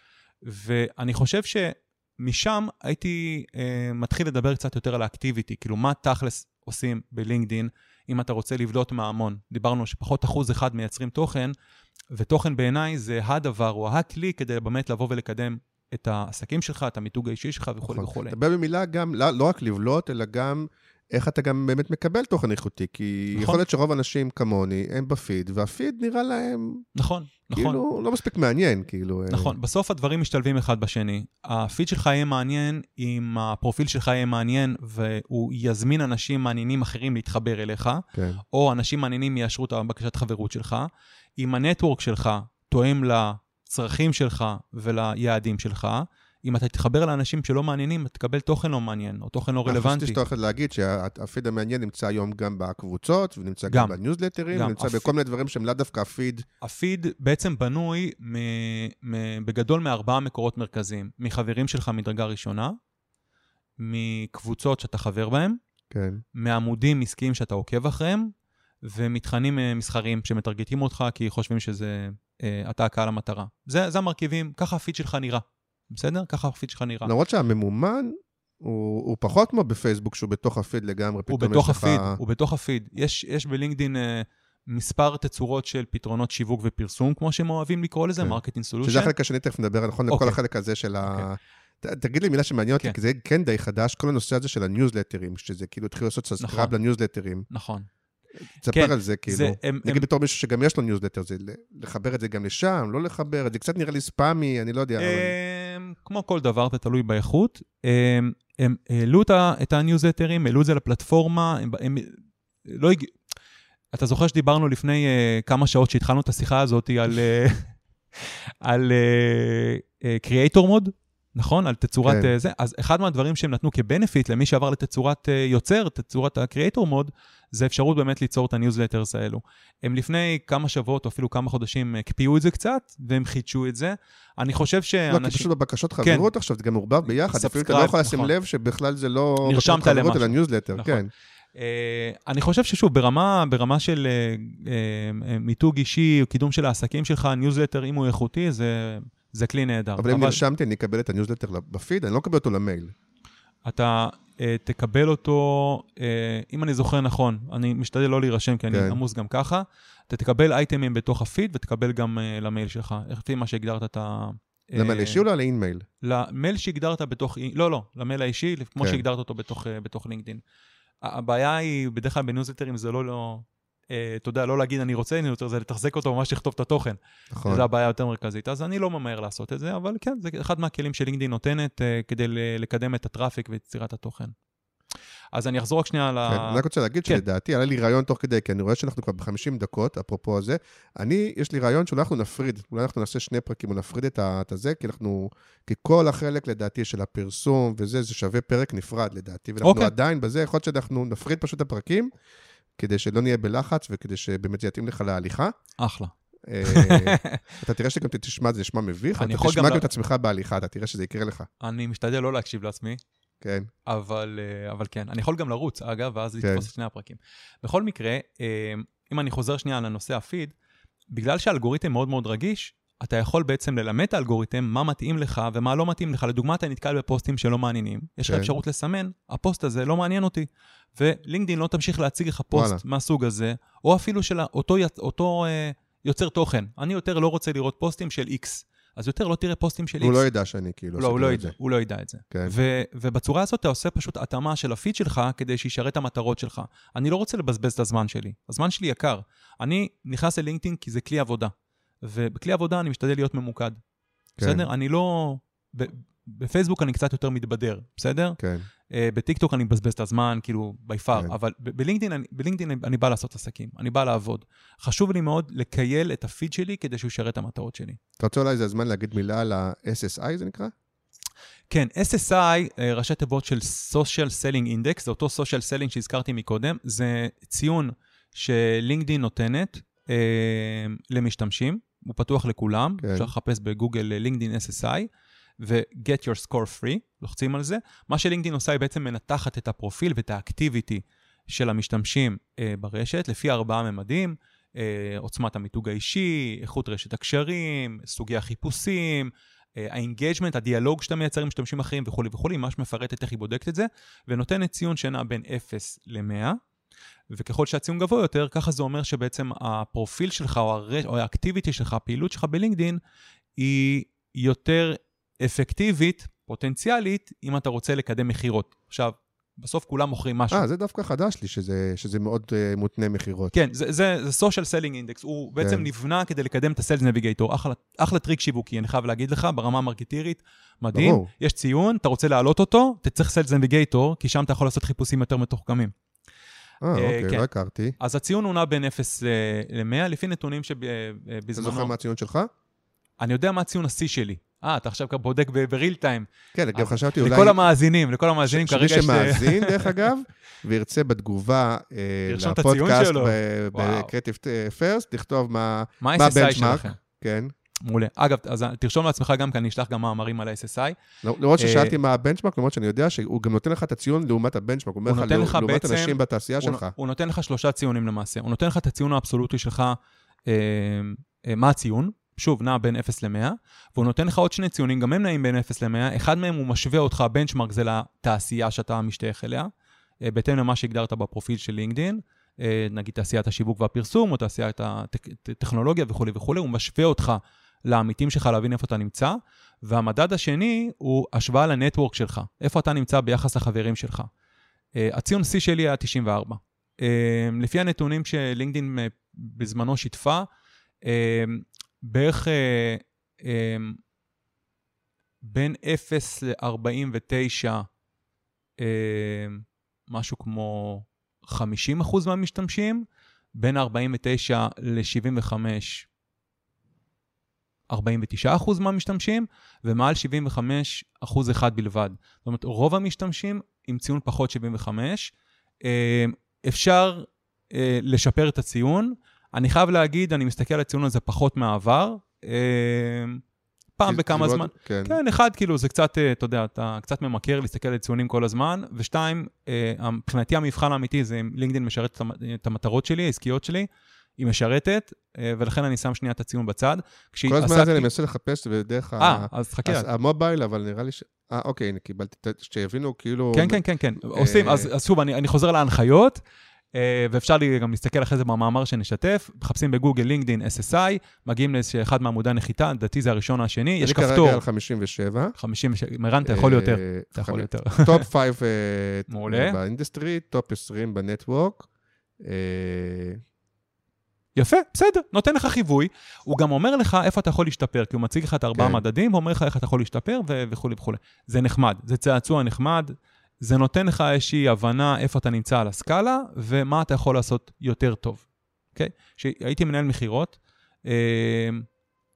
ואני חושב שמשם הייתי אה, מתחיל לדבר קצת יותר על האקטיביטי, כאילו מה תכלס עושים בלינקדין, אם אתה רוצה לבלוט מההמון. דיברנו שפחות אחוז אחד מייצרים תוכן, ותוכן בעיניי זה הדבר או הכלי כדי באמת לבוא ולקדם את העסקים שלך, את המיתוג האישי שלך וכולי נכון. וכולי. דבר במילה גם, לא לא רק לבלוט, אלא גם איך אתה גם באמת מקבל תוכן איכותי, כי נכון. יכול להיות שרוב האנשים כמוני, הם בפיד, והפיד נראה להם, נכון, נכון. כאילו, לא מספיק מעניין, כאילו. אה, נכון, בסוף הדברים משתלבים אחד בשני. הפיד שלך יהיה מעניין אם הפרופיל שלך יהיה מעניין והוא יזמין אנשים מעניינים אחרים להתחבר אליך, כן. או אנשים מעניינים יאשרו את הבקשת חברות שלך. אם הנטוורק שלך תואם לצרכים שלך וליעדים שלך, אם אתה תתחבר לאנשים שלא מעניינים, אתה תקבל תוכן לא מעניין, או תוכן לא חשבתי רלוונטי. שאתה הולך להגיד שהפיד המעניין נמצא היום גם בקבוצות, ונמצא גם גם. בניוזלטרים, גם. ונמצא הפיד- בכל מיני דברים שהם לאו דווקא הפיד. הפיד בעצם בנוי מ, מ, בגדול מארבעה מקורות מרכזיים. מחברים שלך מדרגה ראשונה, מקבוצות שאתה חבר בהן, כן. מעמודים עסקיים שאתה עוקב אחריהם, ומתכנים אה, מסחריים שמטרגטים אותך כי חושבים שזה, אה, אתה הקהל המטרה. זה, זה המרכיבים, ככה הפיד שלך נראה. בסדר? ככה הפיד שלך נראה. למרות שהממומן הוא הוא פחות כמו בפייסבוק, שהוא בתוך הפיד לגמרי, הוא פתאום בתוך יש לך... הפיד, הוא בתוך הפיד. יש, יש בלינקדין אה, מספר תצורות של פתרונות שיווק ופרסום, כמו שהם אוהבים לקרוא לזה, כן. marketing solution. שזה החלק השני, תכף נדבר, נכון, לכל אוקיי. החלק הזה של ה... ת- תגיד לי מילה שמעניין אותי, כן. כי זה כן די חדש, כל הנושא הזה של הניוזלטרים, שזה כאילו התחילו לעשות subscribe נכון. לניוזלטרים. נכון. תספר כן, על זה, כאילו. זה- הם- נגיד הם- בתור מישהו שגם יש לו ניוזלטר, זה לחבר את זה גם לשם, לא לחבר את זה, קצת נראה לי ספאמי, אני לא יודע. אבל- כמו כל דבר, זה תלוי באיכות. אמ, הם העלו את הניוזלטרים, העלו את זה לפלטפורמה, הם- הם לא הגיעו... אתה זוכר שדיברנו לפני uh, כמה שעות שהתחלנו את השיחה הזאת על, uh, על creator mode, נכון? על תצורת כן. uh, זה. אז אחד מהדברים שהם נתנו כ benefit למי שעבר לתצורת uh, יוצר, תצורת ה creator mode, זה אפשרות באמת ליצור את הניוזלטרס האלו. הם לפני כמה שבועות או אפילו כמה חודשים הקפיאו את זה קצת, והם חידשו את זה. אני חושב שאנשים... לא, כי פשוט בבקשות כן. חברות עכשיו, זה גם מעורבב ביחד, אפילו אתה לא יכול לשים נכון. לב שבכלל זה לא... נרשמת בקשות חברות, למשהו. אלא ניוזלטר, נכון. כן. אה, אני חושב ששוב, ברמה, ברמה של אה, אה, מיתוג אישי, קידום של העסקים שלך, ניוזלטר, אם הוא איכותי, זה, זה כלי נהדר. אבל אם נרשמתי, אני אקבל את הניוזלטר בפיד, אני לא אקבל אותו למייל. אתה אה, תקבל אותו, אה, אם אני זוכר נכון, אני משתדל לא להירשם, כי אני כן. עמוס גם ככה, אתה תקבל אייטמים בתוך הפיד ותקבל גם אה, למייל שלך, לפי מה שהגדרת את ה... למייל אישי או ל InMail? למייל שהגדרת בתוך, לא, לא, למייל האישי, כמו כן. שהגדרת אותו בתוך, בתוך לינקדאין. הבעיה היא, בדרך כלל בניוזלטרים זה לא, לא, אתה יודע, לא להגיד אני רוצה ניוזלטר, זה לתחזק אותו, ממש לכתוב את התוכן. נכון. זו הבעיה היותר מרכזית. אז אני לא ממהר לעשות את זה, אבל כן, זה אחד מהכלים שלינקדאין נותנת אה, כדי לקדם את הטראפיק ואת יצירת התוכן. אז אני אחזור רק שנייה ל... כן, אני רק רוצה להגיד כן. שלדעתי, עלה לי רעיון תוך כדי, כי אני רואה שאנחנו כבר ב-50 דקות, אפרופו הזה. אני, יש לי רעיון שאולי אנחנו נפריד, אולי אנחנו נעשה שני פרקים, או נפריד את הזה, כי אנחנו, כי כל החלק, לדעתי, של הפרסום וזה, זה שווה פרק נפרד, לדעתי. ואנחנו אוקיי. עדיין בזה, יכול להיות שאנחנו נפריד פשוט את הפרקים, כדי שלא נהיה בלחץ, וכדי שבאמת זה יתאים לך להליכה. אחלה. אה, אתה תראה שגם תשמע, זה נשמע מביך, אתה תשמע גם את עצמך בהליכה, אתה תראה שזה יקרה לך. אני משתדל לא להקשיב לעצמי, כן, אבל, אה, אבל כן. אני יכול גם לרוץ, אגב, ואז כן. לתפוס את שני הפרקים. בכל מקרה, אה, אם אני חוזר שנייה לנושא הפיד, בגלל שהאלגוריתם מאוד מאוד רגיש, אתה יכול בעצם ללמד את האלגוריתם מה מתאים לך ומה לא מתאים לך. לדוגמה, אתה נתקל בפוסטים שלא מעניינים, יש לך כן. אפשרות לסמן, הפוסט הזה לא מעניין אותי. ולינקדאין לא תמשיך להציג לך פוסט וואלה. מהסוג הזה, או אפילו של אותו, אותו אה, יוצר תוכן. אני יותר לא רוצה לראות פוסטים של X, אז יותר לא תראה פוסטים של X. הוא לא ידע שאני כאילו לא, הוא לא. ידע, הוא לא ידע את זה. כן. ו- ובצורה הזאת אתה עושה פשוט התאמה של הפיד שלך כדי שישרת את המטרות שלך. אני לא רוצה לבזבז את הזמן שלי. הזמן שלי יקר. אני נכנס ללינקדאין כי זה כלי עבודה. ובכלי עבודה אני משתדל להיות ממוקד. כן. בסדר? אני לא... ב- בפייסבוק אני קצת יותר מתבדר, בסדר? כן. אה, בטיקטוק אני מבזבז את הזמן, כאילו, by far, כן. אבל בלינקדאין, אני- בלינקדאין אני בא לעשות עסקים, אני בא לעבוד. חשוב לי מאוד לקייל את הפיד שלי כדי שהוא ישרת את המטרות שלי. אתה רוצה אולי זה הזמן להגיד מילה על ה-SSI, זה נקרא? כן, SSI, אה, ראשי תיבות של Social Selling Index, זה אותו Social Selling שהזכרתי מקודם, זה ציון שלינקדאין נותנת אה, למשתמשים, הוא פתוח לכולם, כן. אפשר לחפש בגוגל לינקדאין SSI, ו-Get Your Score Free, לוחצים על זה. מה שלינקדאין עושה, היא בעצם מנתחת את הפרופיל ואת האקטיביטי של המשתמשים אה, ברשת, לפי ארבעה ממדים, אה, עוצמת המיתוג האישי, איכות רשת הקשרים, סוגי החיפושים, ה engagement, הדיאלוג שאתה מייצר עם משתמשים אחרים וכולי וכולי, ממש מפרטת איך היא בודקת את זה, ונותנת ציון שנע בין 0 ל-100, וככל שהציון גבוה יותר, ככה זה אומר שבעצם הפרופיל שלך או, הר... או ה activity שלך, הפעילות שלך בלינקדין, היא יותר אפקטיבית, פוטנציאלית, אם אתה רוצה לקדם מכירות. עכשיו, בסוף כולם מוכרים משהו. אה, זה דווקא חדש לי, שזה, שזה מאוד uh, מותנה מכירות. כן, זה, זה, זה social selling index, הוא בעצם כן. נבנה כדי לקדם את ה-sales navigator, אחלה, אחלה טריק שיווקי, אני חייב להגיד לך, ברמה המרקטירית, מדהים, ברור. יש ציון, אתה רוצה להעלות אותו, אתה צריך sales navigator, כי שם אתה יכול לעשות חיפושים יותר מתוחכמים. אה, אוקיי, כן. לא הכרתי. אז הציון הוא נע בין 0 ל-100, לפי נתונים אתה שבזמנו... זוכר מה הציון שלך? אני יודע מה הציון השיא שלי. אה, אתה עכשיו בודק ב-real time. כן, גם חשבתי אולי... לכל המאזינים, לכל המאזינים כרגע שמי יש... שמאזין, דרך אגב, וירצה בתגובה אה, לפודקאסט. ב-Creative First, לכתוב מה מה ה-SSI הבנצ'מארק. שלכם? כן. מעולה. אגב, אז תרשום לעצמך גם, כי אני אשלח גם מאמרים על ה-SSI. למרות אה, ששאלתי מה הבנצ'מארק, למרות שאני יודע שהוא גם נותן לך את הציון לעומת הבנצ'מארק. הוא אומר לך, נותן "לעו- לך לעומת אנשים בתעשייה שלך. הוא נותן לך שלושה ציונים למעשה. הוא נותן לך את הציון האבסולוטי שלך, אה, אה, מה הציון, שוב, נע בין 0 ל-100, והוא נותן לך עוד שני ציונים, גם הם נעים בין 0 ל-100, אחד מהם הוא משווה אותך, הבנצ'מארק זה לתעשייה שאתה משתייך אליה, בהתאם למה שהגדרת בפרופיל של לינקדין, אה, נגיד תעשיית השיווק והפרסום, או תעשיית הטכנולוגיה וכולי וכולי, הוא משווה אותך לעמיתים שלך להבין איפה אתה נמצא, והמדד השני הוא השוואה לנטוורק שלך, איפה אתה נמצא ביחס לחברים שלך. אה, הציון C שלי היה 94. אה, לפי הנתונים שלינקדאין אה, בזמנו שיתפה, אה, בערך אה, אה, בין 0 ל-49, אה, משהו כמו 50 אחוז מהמשתמשים, בין 49 ל-75, 49 אחוז מהמשתמשים, ומעל 75 אחוז אחד בלבד. זאת אומרת, רוב המשתמשים עם ציון פחות 75. אה, אפשר אה, לשפר את הציון. אני חייב להגיד, אני מסתכל על הציון הזה פחות מהעבר. אה, פעם בכמה זמן. כן. כן, אחד, כאילו, זה קצת, אתה יודע, אתה קצת ממכר להסתכל על ציונים כל הזמן, ושתיים, מבחינתי המבחן האמיתי זה אם לינקדאין משרת את המטרות שלי, העסקיות שלי, היא משרתת, אה, ולכן אני שם שנייה את הציון בצד. כל הזמן הזה אני מנסה לחפש בדרך ה- אה, אז חכה. המובייל, אבל נראה לי ש... אה, אוקיי, הנה, קיבלתי, שיבינו כאילו... כן, כן, כן, כן. עושים, אז אז שוב, אני אני חוזר להנחיות, אה, ואפשר לי גם להסתכל אחרי זה במאמר שנשתף, מחפשים בגוגל, לינקדאין, SSI, מגיעים לאחד מעמודי הנחיתה, לדעתי זה הראשון או השני, יש אני כפתור. כרגע על 57. 50, מרן, אתה יכול יותר. אה, אתה יכול יותר. top 5 מעולה. ב industry, top 20 ב network. יפה, בסדר, נותן לך חיווי. הוא גם אומר לך איפה אתה יכול להשתפר, כי הוא מציג לך את ארבעה כן. מדדים, ואומר לך איך אתה יכול להשתפר וכולי וכולי. זה נחמד, זה צעצוע נחמד, זה נותן לך איזושהי הבנה איפה אתה נמצא על הסקאלה, ומה אתה יכול לעשות יותר טוב, אוקיי? כשהייתי מנהל מכירות, אה,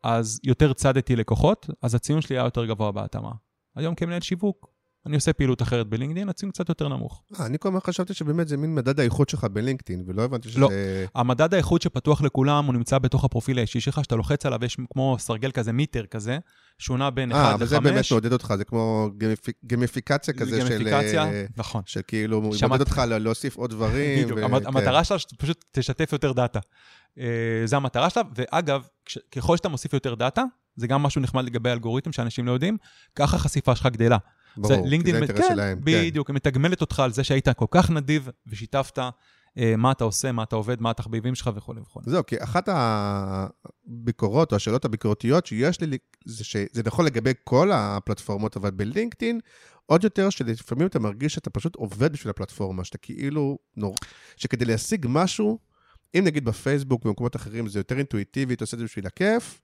אז יותר צדתי לקוחות, אז הציון שלי היה יותר גבוה בהתאמה. היום כמנהל שיווק, אני עושה פעילות אחרת בלינקדאין, הציון קצת יותר נמוך. אה, אני כל הזמן חשבתי שבאמת זה מין מדד האיכות שלך בלינקדאין, ולא הבנתי שזה... לא. המדד האיכות שפתוח לכולם, הוא נמצא בתוך הפרופיל האישי שלך, שאתה לוחץ עליו, יש כמו סרגל כזה, meter כזה, שהוא נע בין 1 ל-5. אה, אבל זה באמת מעודד אותך, זה כמו גמיפיק- גמיפיקציה כזה של... גמיפיקציה, אה, נכון. של כאילו, הוא מעודד אותך להוסיף עוד דברים. בדיוק, המת- כן. המטרה שלה שפשוט תשתף יותר data. אה, זה המטרה שלה, ואגב, ככל שאתה מוסיף יותר data, זה גם משהו נחמד לגבי אלגוריתם שאנשים לא יודעים, ככה החשיפה שלך גדלה. ברור, זה כי זה לינקדאין, האינטרס כן, שלהם. כן. בדיוק, היא מתגמלת אותך על זה שהיית כל כך נדיב ושיתפת אה, מה אתה עושה, מה אתה עובד, מה התחביבים שלך וכו' וכו'. זהו, כי אחת הביקורות או השאלות הביקורתיות שיש לי, זה שזה נכון לגבי כל הפלטפורמות, אבל בלינקדאין, עוד יותר שלפעמים אתה מרגיש שאתה פשוט עובד בשביל הפלטפורמה, שאתה כאילו נור... שכדי להשיג משהו, אם נגיד בפייסבוק ובמקומות אחרים זה יותר אינטואיטיבי, אתה עושה את זה בשביל הכיף,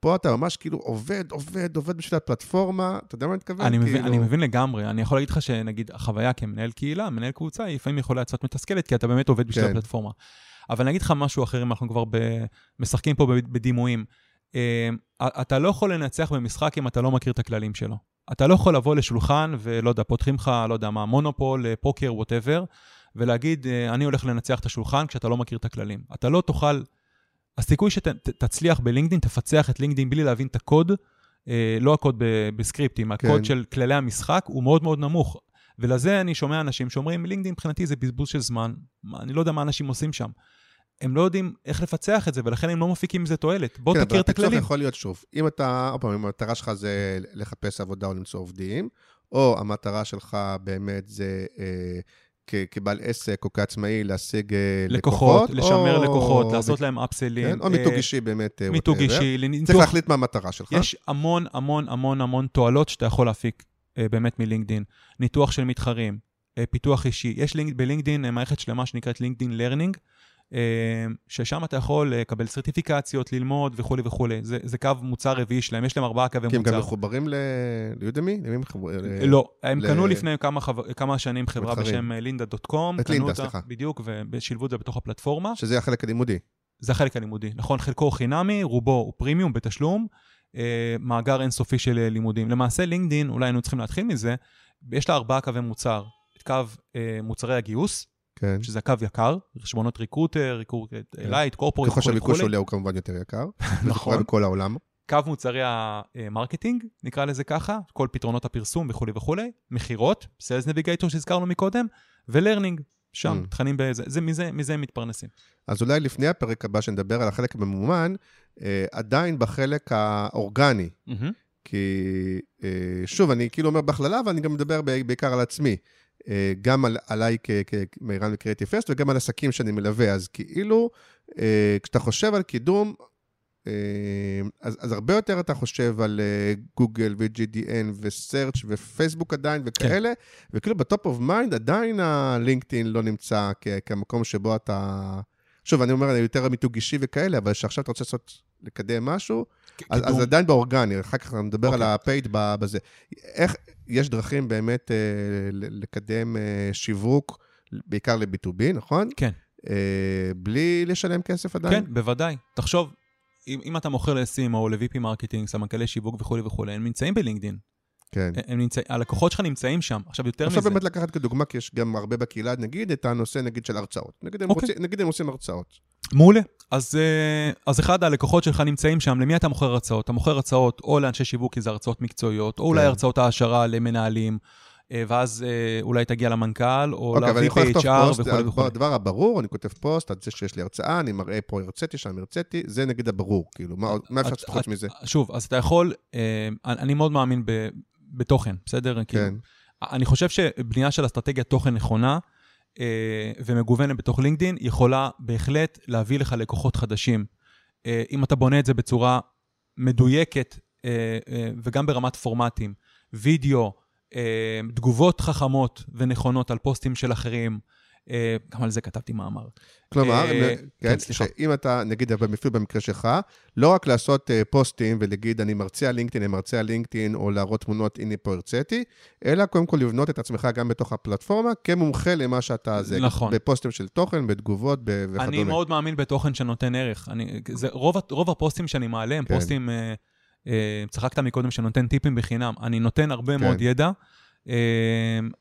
פה אתה ממש כאילו עובד, עובד, עובד בשביל הפלטפורמה, אתה יודע מה אני מתכוון? אני מבין, כאילו... אני מבין לגמרי. אני יכול להגיד לך שנגיד החוויה כמנהל קהילה, מנהל קבוצה, היא לפעמים יכולה לצאת מתסכלת, כי אתה באמת עובד בשביל כן. הפלטפורמה. אבל אני אגיד לך משהו אחר, אם אנחנו כבר ב... משחקים פה בדימויים. אה, אתה לא יכול לנצח במשחק אם אתה לא מכיר את הכללים שלו. אתה לא יכול לבוא לשולחן ולא יודע, פותחים לך, לא יודע מה, מונופול, אה, פוקר, ווטאבר, ולהגיד, אה, אני הולך לנצח את השולחן כשאתה לא מכיר את הכללים. אתה לא תוכל... הסיכוי שתצליח בלינקדאין, תפצח את לינקדאין בלי להבין את הקוד, אה, לא הקוד ב- בסקריפטים, הקוד כן. של כללי המשחק, הוא מאוד מאוד נמוך. ולזה אני שומע אנשים שאומרים, לינקדאין מבחינתי זה בזבוז של זמן, אני לא יודע מה אנשים עושים שם. הם לא יודעים איך לפצח את זה, ולכן הם לא מפיקים מזה תועלת. בוא כן, תכיר את אבל הפיצוח הכללים. יכול להיות שוב, אם אתה, עוד פעם, אם המטרה שלך זה לחפש עבודה או למצוא עובדים, או המטרה שלך באמת זה אה, כבעל עסק או כעצמאי להשיג אה, לקוחות, לקוחות, לשמר או- לקוחות, לעשות להם upsell-ים. כן, או מיתוג אישי באמת, אה, מיתוג. אישי, צריך לניתוח. להחליט מה המטרה שלך. יש המון המון המון המון תועלות שאתה יכול להפיק אה, באמת מלינקדין. ניתוח של מתחרים, אה, פיתוח אישי. יש לינק, בלינקדין אה, מערכת שלמה שנקראת לינקדין Learning, אה, ששם אתה יכול לקבל סרטיפיקציות, ללמוד וכולי וכולי. זה, זה קו מוצר רביעי שלהם, יש להם ארבעה קווי כי הם מוצר. גם מחוברים ל- ל Udemy? למי מחוברים? ל- לא, הם ל- קנו לפני כמה, חבר, כמה שנים חברה מתחרים. בשם Lynda dot com. את Lynda, סליחה. בדיוק, ושילבו את זה בתוך הפלטפורמה. שזה החלק הלימודי. זה החלק הלימודי, נכון? חלקו חינמי, רובו הוא פרימיום בתשלום, אה, מאגר אינסופי של אה, לימודים. למעשה לינקדין, אולי היינו צריכים להתחיל מזה, יש לה ארבעה קווי מוצר. את קו אה, מוצרי הגיוס, כן. שזה קו יקר, חשבונות Recruiter, Recruiter Lite, Corporate ככל שהביקוש. עולה הוא כמובן יותר יקר. זה נכון. קורה בכל העולם. קו מוצרי ה marketing, נקרא לזה ככה, כל פתרונות הפרסום וכולי וכולי, מכירות, Sales Navigator שהזכרנו מקודם, ו Learning, שם, Mm. תכנים בזה, זה, מזה, מזה הם מתפרנסים. אז אולי לפני הפרק הבא, שנדבר על החלק הממומן, אה, עדיין בחלק האורגני. מהמם. כי אה, שוב, אני כאילו אומר בהכללה, אבל אני גם מדבר בעיקר על עצמי. אה, גם על, עליי כ- כמירן ו Creative Fest, וגם על עסקים שאני מלווה. אז כאילו, אה, כשאתה חושב על קידום, אה, אז, אז הרבה יותר אתה חושב על גוגל ו-GDN ו-search ופייסבוק עדיין וכאלה, וכאילו ב top of mind עדיין הלינקדאין לא נמצא כ- כמקום שבו אתה... שוב, אני אומר, אני יותר מיתוג אישי וכאלה, אבל שעכשיו אתה רוצה לעשות, לקדם משהו, אז, אז. עדיין באורגני, אחר כך נדבר על אוקיי. ה paid בזה. איך, יש דרכים באמת אה, לקדם אה, שיווק, בעיקר ל-B2B, נכון? כן. אה, בלי לשלם כסף עדיין? כן, בוודאי. תחשוב, אם, אם אתה מוכר ל-CM או ל- VP marketing, סמנכ"לי שיווק וכולי וכולי, הם נמצאים בלינקדין. כן. הם נמצא, הלקוחות שלך נמצאים שם. עכשיו, יותר עכשיו מזה, באמת לקחת כדוגמה, כי יש גם הרבה בקהילה, נגיד את הנושא נגיד של הרצאות. נגיד הם, אוקיי. רוצים, נגיד הם עושים הרצאות. מעולה. אז, אה, אז אחד, הלקוחות שלך נמצאים שם, למי אתה מוכר הרצאות? אתה מוכר הרצאות או לאנשי שיווק, כי זה הרצאות מקצועיות, או אולי כן. הרצאות העשרה למנהלים, אה, ואז אה, אולי תגיע למנכ"ל, או אוקיי, אבל אני יכול לכתוב ל-VP פוסט, HR וכולי וכולי. הדבר הברור, אני כותב פוסט על זה שיש לי הרצאה, אני מראה פה הרציתי, שם הרציתי, זה נגיד הברור, כאילו, מה אפשר לעשות חוץ מזה? שוב, אז אתה יכול, אני מאוד מאמין ב, בתוכן, בסדר? כאילו, כן. אני חושב שבנייה של אסטרטגיית תוכן נכונה ומגוונת בתוך לינקדין, יכולה בהחלט להביא לך לקוחות חדשים. אה, אם אתה בונה את זה בצורה מדויקת אה, אה, וגם ברמת פורמטים, וידאו, אה, תגובות חכמות ונכונות על פוסטים של אחרים, אה, גם על זה כתבתי מאמר. כלומר, אה, כן, כן, סליחה. שאם אתה, נגיד, אפילו במקרה שלך, לא רק לעשות אה, פוסטים ולהגיד, אני מרצה על לינקדאין, אני מרצה על לינקדאין, או להראות תמונות, הנה פה הרציתי, אלא קודם כל לבנות את עצמך גם בתוך הפלטפורמה, כמומחה למה שאתה זה. נכון. בפוסטים של תוכן, בתגובות וכדומה. אני מאוד מאמין בתוכן שנותן ערך. אני, זה, רוב, רוב הפוסטים שאני מעלה הם כן. פוסטים, אה, אה, צחקת מקודם שנותן טיפים בחינם. אני נותן הרבה כן. מאוד ידע, אה,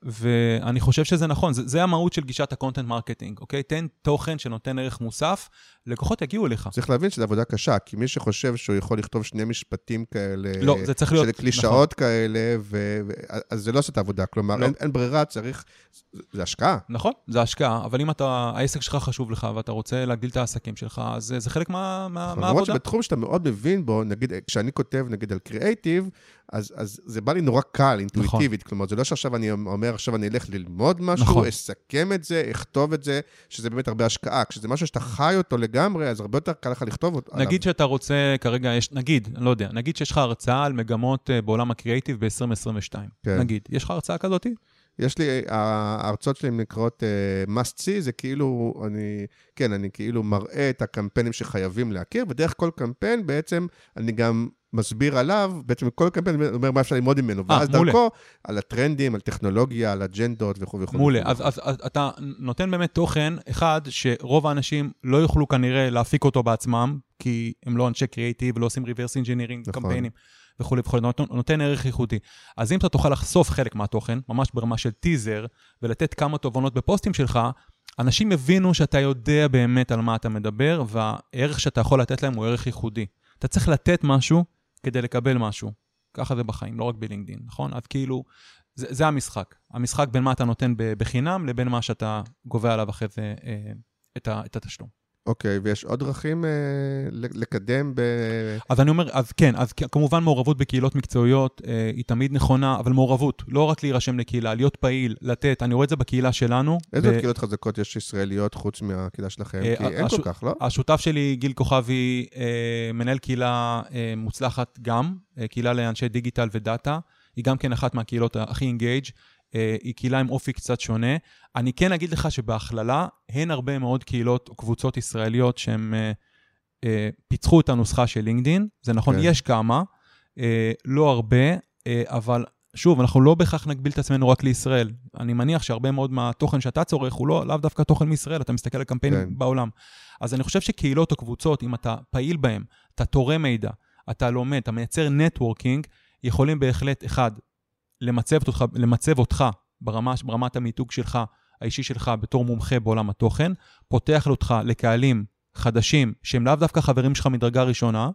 ואני חושב שזה נכון, זה, זה המהות של גישת ה content marketing, אוקיי? תן תוכן שנותן ערך מוסף, לקוחות יגיעו אליך. צריך להבין שזו עבודה קשה, כי מי שחושב שהוא יכול לכתוב שני משפטים כאלה, לא, זה צריך להיות- של קלישאות כאלה, ו... אז זה לא עושה את העבודה. כלומר, לא. אין, אין ברירה, צריך... זה השקעה. נכון, זה השקעה, אבל אם אתה, העסק שלך חשוב לך ואתה רוצה להגדיל את העסקים שלך, אז זה, חלק מה, מה, למרות מהעבודה. שבתחום שאתה מאוד מבין בו, נגיד, כשאני כותב, נגיד, על קריאייטיב, אז, אז זה בא לי נורא קל, אינטואיטיבית. נכון. כלומר, זה לא שעכשיו אני אומר, עכשיו אני אלך ללמוד משהו, נכון. אסכם את זה, אכתוב את זה, שזה באמת הרבה השקעה. כשזה משהו שאתה חי אותו לגמרי, אז הרבה יותר קל לך לכתוב אותו. נגיד שאתה רוצה, כרגע יש, נגיד, לא יודע, נגיד שיש לך הרצאה על מגמות אה, בעולם הקריאייטיב ב-2022. כן. נגיד, יש לך הרצאה כזאתי? יש לי, ההרצאות שלי נקראות uh, must see, זה כאילו, אני, כן, אני כאילו מראה את הקמפיינים שחייבים להכיר, ודרך כל קמפיין בעצם אני גם מסביר עליו, בעצם כל קמפיין אומר מה אפשר ללמוד ממנו, אה, ואז. דרכו, על הטרנדים, על טכנולוגיה, על אג'נדות וכו' וכו'. מעולה. אז, אז, אז אתה נותן באמת תוכן, אחד, שרוב האנשים לא יוכלו כנראה להפיק אותו בעצמם, כי הם לא אנשי קריאייטיב ולא עושים reverse engineering נכון. קמפיינים וכולי וכולי, נותן, נותן ערך ייחודי. אז אם אתה תוכל לחשוף חלק מהתוכן, ממש ברמה של טיזר, ולתת כמה תובנות בפוסטים שלך, אנשים יבינו שאתה יודע באמת על מה אתה מדבר, והערך שאתה יכול לתת להם הוא ערך ייחודי. אתה צריך לתת משהו כדי לקבל משהו. ככה זה בחיים, לא רק בלינקדין, נכון? אז כאילו, זה, זה המשחק. המשחק בין מה אתה נותן בחינם לבין מה שאתה גובה עליו אחרי זה אה, את, את התשלום. אוקיי, ויש עוד דרכים אה, לקדם ב... אז אני אומר, אז כן, אז כמובן מעורבות בקהילות מקצועיות אה, היא תמיד נכונה, אבל מעורבות, לא רק להירשם לקהילה, להיות פעיל, לתת, אני רואה את זה בקהילה שלנו. איזה עוד קהילות חזקות יש ישראליות חוץ מהקהילה שלכם? אה, כי אין הש- כל כך, לא? השותף שלי, גיל כוכבי, אה, מנהל קהילה אה, מוצלחת גם, אה, קהילה לאנשי דיגיטל ודאטה, היא גם כן אחת מהקהילות הכי אינגייג'. אה, היא קהילה עם אופי קצת שונה. אני כן אגיד לך שבהכללה, הן הרבה מאוד קהילות או קבוצות ישראליות שהן אה, אה, פיצחו את הנוסחה של לינקדין. זה נכון, כן. יש כמה, לא הרבה, אבל שוב, אנחנו לא בהכרח נגביל את עצמנו רק לישראל. אני מניח שהרבה מאוד מהתוכן שאתה צורך הוא לא, לאו דווקא תוכן מישראל, אתה מסתכל על קמפיינים כן. בעולם. אז אני חושב שקהילות או קבוצות, אם אתה פעיל בהן, אתה תורם מידע, אתה לומד, אתה מייצר נטוורקינג, יכולים בהחלט, אחד, למצב אותך, למצב אותך ברמה, ברמת המיתוג שלך, האישי שלך, בתור מומחה בעולם התוכן, פותח אותך לקהלים חדשים, שהם לאו דווקא חברים שלך מדרגה ראשונה,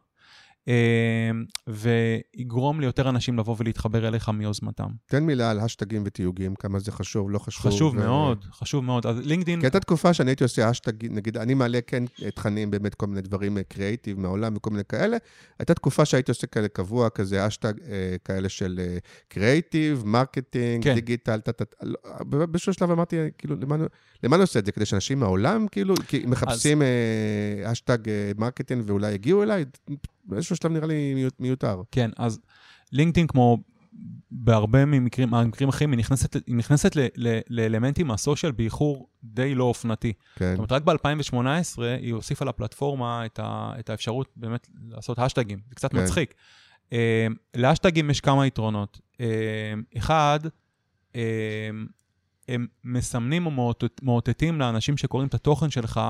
ויגרום ליותר אנשים לבוא ולהתחבר אליך מיוזמתם. תן מילה על השטגים ותיוגים, כמה זה חשוב, לא חשוב. חשוב ו- מאוד, חשוב מאוד. אז לינקדאין... כי הייתה תקופה שאני הייתי עושה השטג, נגיד, אני מעלה כן תכנים, באמת כל מיני דברים קריאיטיב מהעולם וכל מיני כאלה. הייתה תקופה שהייתי עושה כאלה קבוע, כזה השטג אה, כאלה של קריאיטיב, marketing, כן. דיגיטל, ב- באיזשהו שלב אמרתי, כאילו, למה, אני- עושה את זה? כדי שאנשים מהעולם, כאילו, מחפשים אה, השטג marketing ואולי יגיעו אליי? באיזשהו שלב נראה לי מיות- מיותר. כן, אז לינקדאין, כמו בהרבה ממקרים, מהמקרים אחרים, היא נכנסת, היא נכנסת ל, ל, לאלמנטים מה social באיחור די לא אופנתי. כן, זאת אומרת, רק ב-2018 היא הוסיפה לפלטפורמה את, ה, את האפשרות באמת לעשות השטגים. זה קצת כן. מצחיק. אה, להשטגים יש כמה יתרונות. אה, אחד, אה, הם מסמנים או מאותת- מאותתים לאנשים שקוראים את התוכן שלך,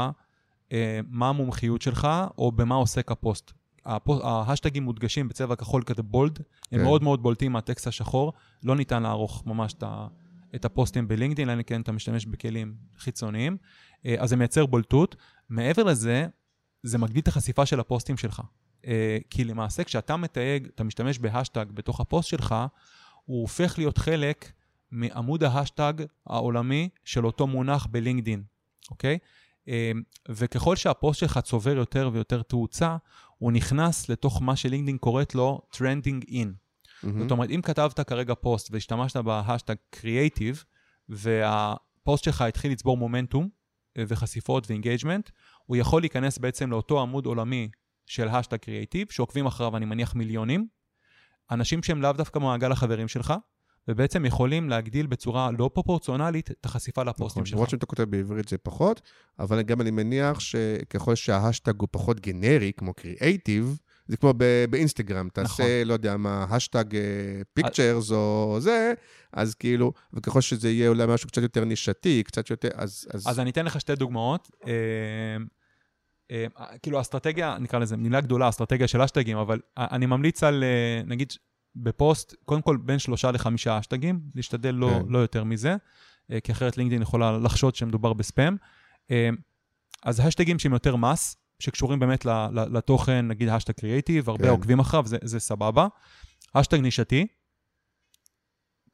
אה, מה המומחיות שלך, או במה עוסק הפוסט. ההשטגים מודגשים בצבע כחול כזה בולד, הם כן. מאוד מאוד בולטים מהטקסט השחור, לא ניתן לערוך ממש את ה- את הפוסטים בלינקדאין, אלא אם כן אתה משתמש בכלים חיצוניים, אה, אז זה מייצר בולטות. מעבר לזה, זה מגדיל את החשיפה של הפוסטים שלך. אה, כי למעשה כשאתה מתייג, אתה משתמש בהשטג בתוך הפוסט שלך, הוא הופך להיות חלק מעמוד ההשטג העולמי של אותו מונח בלינקדאין, אוקיי? אה, וככל שהפוסט שלך צובר יותר ויותר תאוצה, הוא נכנס לתוך מה שלינקדאין קוראת לו trending in. מהמם. זאת אומרת, אם כתבת כרגע פוסט והשתמשת בהשטג קריאייטיב, והפוסט שלך התחיל לצבור מומנטום אה, וחשיפות ו engagement, הוא יכול להיכנס בעצם לאותו עמוד עולמי של השטג קריאייטיב, שעוקבים אחריו, אני מניח, מיליונים, אנשים שהם לאו דווקא במעגל החברים שלך, ובעצם יכולים להגדיל בצורה לא פרופורציונלית את החשיפה לפוסטים נכון, שלך. למרות שאם אתה כותב בעברית זה פחות, אבל גם אני מניח שככל שההשטג הוא פחות גנרי, כמו קריאייטיב, זה כמו באינסטגרם, תעשה, נכון. לא יודע מה, השטג pictures או זה, אז כאילו, וככל שזה יהיה אולי משהו קצת יותר נישתי, קצת יותר, אז... אז, אז אני אתן לך שתי דוגמאות. אה, אה, כאילו, אסטרטגיה, נקרא לזה מילה גדולה, אסטרטגיה של אשטגים, אבל אני ממליץ על, אה, נגיד, בפוסט, קודם כל בין שלושה לחמישה אשטגים, להשתדל לא, כן. לא יותר מזה, אה, כי אחרת לינקדאין יכולה לחשוד שמדובר בספאם. אה, אז השטגים שהם יותר מס, שקשורים באמת לתוכן, נגיד השטג קריאייטיב, הרבה כן. עוקבים אחריו, זה, זה סבבה. השטג נישתי,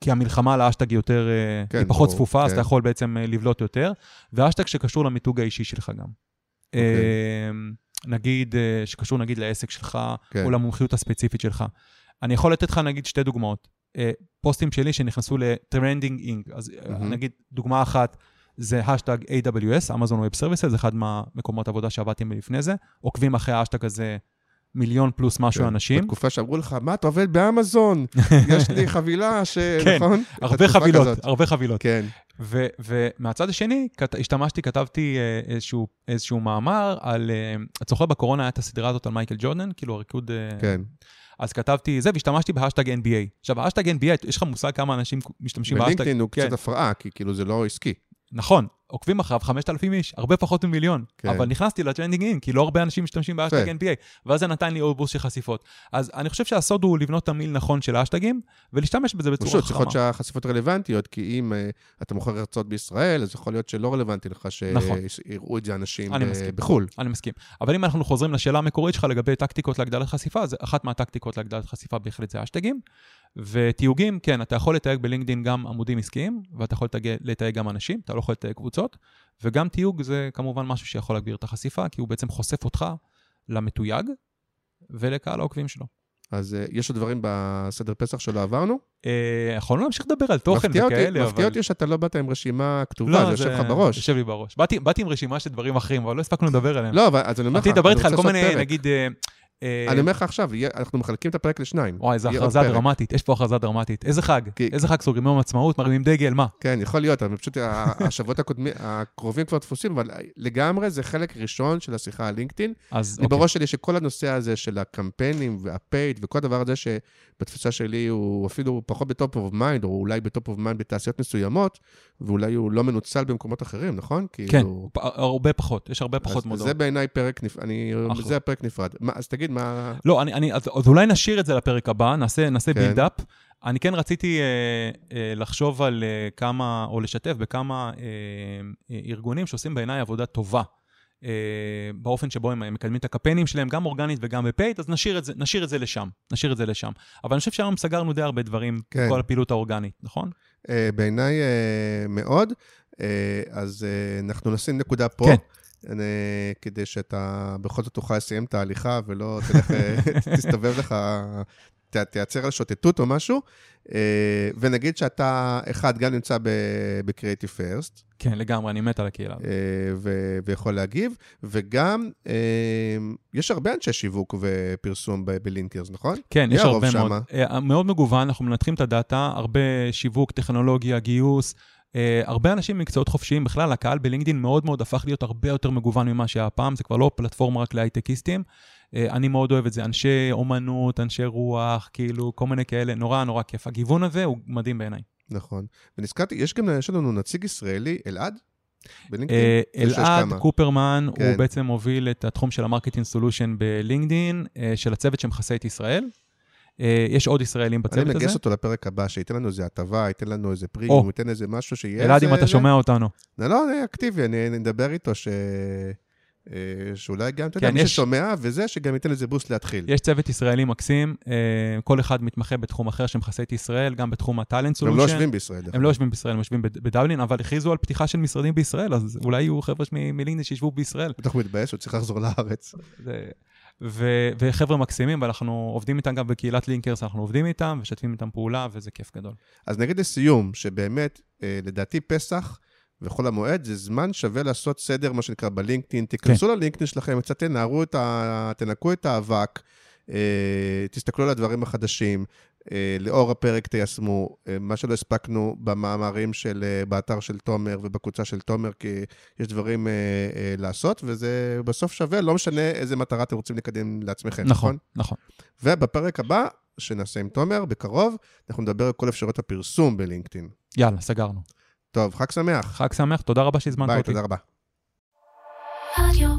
כי המלחמה על האשטג היא יותר, אה, כן, היא פחות ברור, צפופה, אז כן. אתה יכול בעצם לבלוט יותר. והאשטג שקשור למיתוג האישי שלך גם. אוקיי. אה, נגיד, שקשור נגיד לעסק שלך, כן. או למומחיות הספציפית שלך. אני יכול לתת לך נגיד שתי דוגמאות. אה, פוסטים שלי שנכנסו ל trending in. אז מהמם. נגיד, דוגמה אחת זה השטג AWS, Amazon Web Services, אחד מהמקומות עבודה שעבדתי לפני זה. עוקבים אחרי האשטג הזה מיליון פלוס משהו כן, אנשים. בתקופה שאמרו לך, מה, אתה עובד באמזון? יש לי חבילה ש... כן, נכון? הרבה חבילות, כזאת. הרבה חבילות. כן, ו- ומהצד השני, כת- השתמשתי, כתבתי אה, איזשהו, איזשהו מאמר על, את זוכר בקורונה הייתה את הסדרה הזאת על מייקל ג'ורדן, כאילו הריקוד... כן. אז כתבתי זה, והשתמשתי בהשטג NBA. עכשיו, האשטג NBA, יש לך מושג כמה אנשים משתמשים בהשטג? בלינקדאין הוא כן, קצת הפרעה, כי כאילו זה לא עסקי. נכון, עוקבים אחריו 5,000 איש, הרבה פחות ממיליון. כן. אבל נכנסתי ל trending in, כי לא הרבה אנשים משתמשים בהשטג יפה. NBA, ואז זה נתן לי עוד בוסט של חשיפות. אז אני חושב שהסוד הוא לבנות תמהיל נכון של האשטגים, ולהשתמש בזה בצורה פשוט, חכמה. להיות שהחשיפות רלוונטיות, כי אם אה, אתה מוכר הרצאות בישראל, אז יכול להיות שלא רלוונטי לך נכון. שיראו את זה אנשים אני מסכים. בחו"ל. אני מסכים. אבל אם אנחנו חוזרים לשאלה המקורית שלך לגבי טקטיקות להגדלת חשיפה, אז אחת מהטקטיקות להגדלת חשיפה בהחלט זה אשטגים. ותיוגים, כן, אתה יכול לתייג בלינקדאין גם עמודים עסקיים, ואתה יכול לתייג, לתייג גם אנשים, אתה לא יכול לתייג קבוצות, וגם תיוג זה כמובן משהו שיכול להגביר את החשיפה, כי הוא בעצם חושף אותך למתויג ולקהל העוקבים שלו. אז אה, יש עוד דברים בסדר פסח שלא עברנו? אה, יכולנו להמשיך לדבר על תוכן מפתיע אותי- וכאלה, אבל... מפתיע אותי שאתה לא באת עם רשימה כתובה, זה יושב לך בראש. יושב לי בראש. באתי, באתי עם רשימה של דברים אחרים, אבל לא הספקנו לדבר עליהם. לא, אבל אז אני אומר לך, רציתי לדבר אני איתך על רוצה כל לעשות מיני, פרק. נגיד, אה, אני אומר לך עכשיו, אנחנו מחלקים את הפרק לשניים. וואי, איזו עוד הכרזה. דרמטית, יש פה הכרזה דרמטית. איזה חג? איזה חג סוגרים יום עצמאות, מרימים דגל, מה? כן, יכול להיות, אבל פשוט השבועות הקרובים כבר תפוסים, אבל לגמרי זה חלק ראשון של השיחה על לינקדאין. אז אוקיי. בראש שלי שכל הנושא הזה של הקמפיינים וה paid וכל הדבר הזה שבתפיסה שלי הוא אפילו פחות ב top of mind, או אולי ב top of mind בתעשיות מסוימות, ואולי הוא לא מנוצל במקומות אחרים, נכון? כן, כאילו... הרבה פחות, יש הרבה פחות מודעות. זה בעיניי פרק נפרד, אני... אחלה. זה הפרק נפרד. מה, אז תגיד, מה... לא, אני, אני, אז, אז אולי נשאיר את זה לפרק הבא, נעשה, נעשה כן. build-up. אני כן רציתי אה, אה, לחשוב על אה, כמה, או לשתף בכמה אה, אה, ארגונים שעושים בעיניי עבודה טובה. אה, באופן שבו הם מקדמים את הקמפיינים שלהם, גם אורגנית וגם ב paid, אז נשאיר את, זה, נשאיר את זה לשם, נשאיר את זה לשם. אבל אני חושב שהיום סגרנו די הרבה דברים, כן. כן. כל הפעילות האורגנית, נכון? אה, בעיניי אה, מאוד. אה, אז אה, אנחנו נשים נקודה פה. כן. אה, כדי שאתה בכל זאת תוכל לסיים את ההליכה ולא תלך, אה, תסתובב לך, ת- תייצר על שוטטות או משהו. אה, ונגיד שאתה, אחד, גם נמצא ב-Creative First, כן, לגמרי, אני מת על הקהילה. ו- ויכול להגיב, וגם יש הרבה אנשי שיווק ופרסום ב- בלינקרס, נכון? כן, יש הרבה? מאוד. מאוד מגוון, אנחנו מנתחים את הדאטה, הרבה שיווק, טכנולוגיה, גיוס. אה, הרבה אנשים ממקצועות חופשיים, בכלל, הקהל בלינקדאין מאוד מאוד הפך להיות הרבה יותר מגוון ממה שהיה פעם, זה כבר לא פלטפורמה רק להייטקיסטים. אה, אני מאוד אוהב את זה, אנשי אומנות, אנשי רוח, כאילו, כל מיני כאלה, נורא נורא כיף. הגיוון הזה הוא מדהים בעיניי. נכון. ונזכרתי, יש גם, יש לנו נציג ישראלי, אלעד? בלינקדאין? שיש אלעד. קופרמן, כן. הוא בעצם מוביל את התחום של ה marketing solution בלינקדאין, של הצוות שמכסה את ישראל. אה, יש עוד ישראלים אני בצוות הזה. מגייס אותו לפרק הבא, שייתן לנו איזה הטבה, ייתן לנו איזה פרימיום, או. ייתן איזה משהו שיהיה... אלעד, אם אתה שומע אותנו. לא, לא, אני אקטיבי, אני אני אדבר איתו ש... אה, שאולי גם, אתה יודע, כן, מי ששומע, וזה, שגם ייתן איזה בוסט להתחיל. יש צוות ישראלי מקסים, אה, כל אחד מתמחה בתחום אחר שמכסה את ישראל, גם בתחום הטאלנט הם סולושן. לא יושבים בישראל. הם לא יושבים בישראל, הם יושבים בד- בדבלין, אבל הכריזו על פתיחה של משרדים בישראל, אז אולי יהיו חבר'ה מ- מלינקדאין שישבו בישראל. בטח הוא מתבאס, הוא צריך לחזור לארץ. ו- וחבר'ה מקסימים, ואנחנו עובדים איתם גם בקהילת לינקרס, אנחנו עובדים איתם, משתפים איתם פעולה, וזה כיף גדול. אז נגיד לסיום, שבאמת, אה, לדעתי פסח וחול המועד זה זמן שווה לעשות סדר, מה שנקרא, בלינקדאין. תיכנסו ללינקדאין שלכם, קצת תנערו את ה... תנקו את האבק, אה, תסתכלו על הדברים החדשים, לאור הפרק תיישמו, אה, מה שלא הספקנו במאמרים של, אה, באתר של תומר ובקבוצה של תומר, כי יש דברים אה, אה, לעשות, וזה בסוף שווה, לא משנה איזה מטרה אתם רוצים לקדם לעצמכם, נכון, נכון. ובפרק הבא, שנעשה עם תומר, בקרוב, אנחנו נדבר על כל אפשרויות הפרסום בלינקדאין. יאללה, סגרנו. טוב, חג שמח. חג שמח, תודה רבה שהזמנת ביי, אותי. תודה רבה. רדיו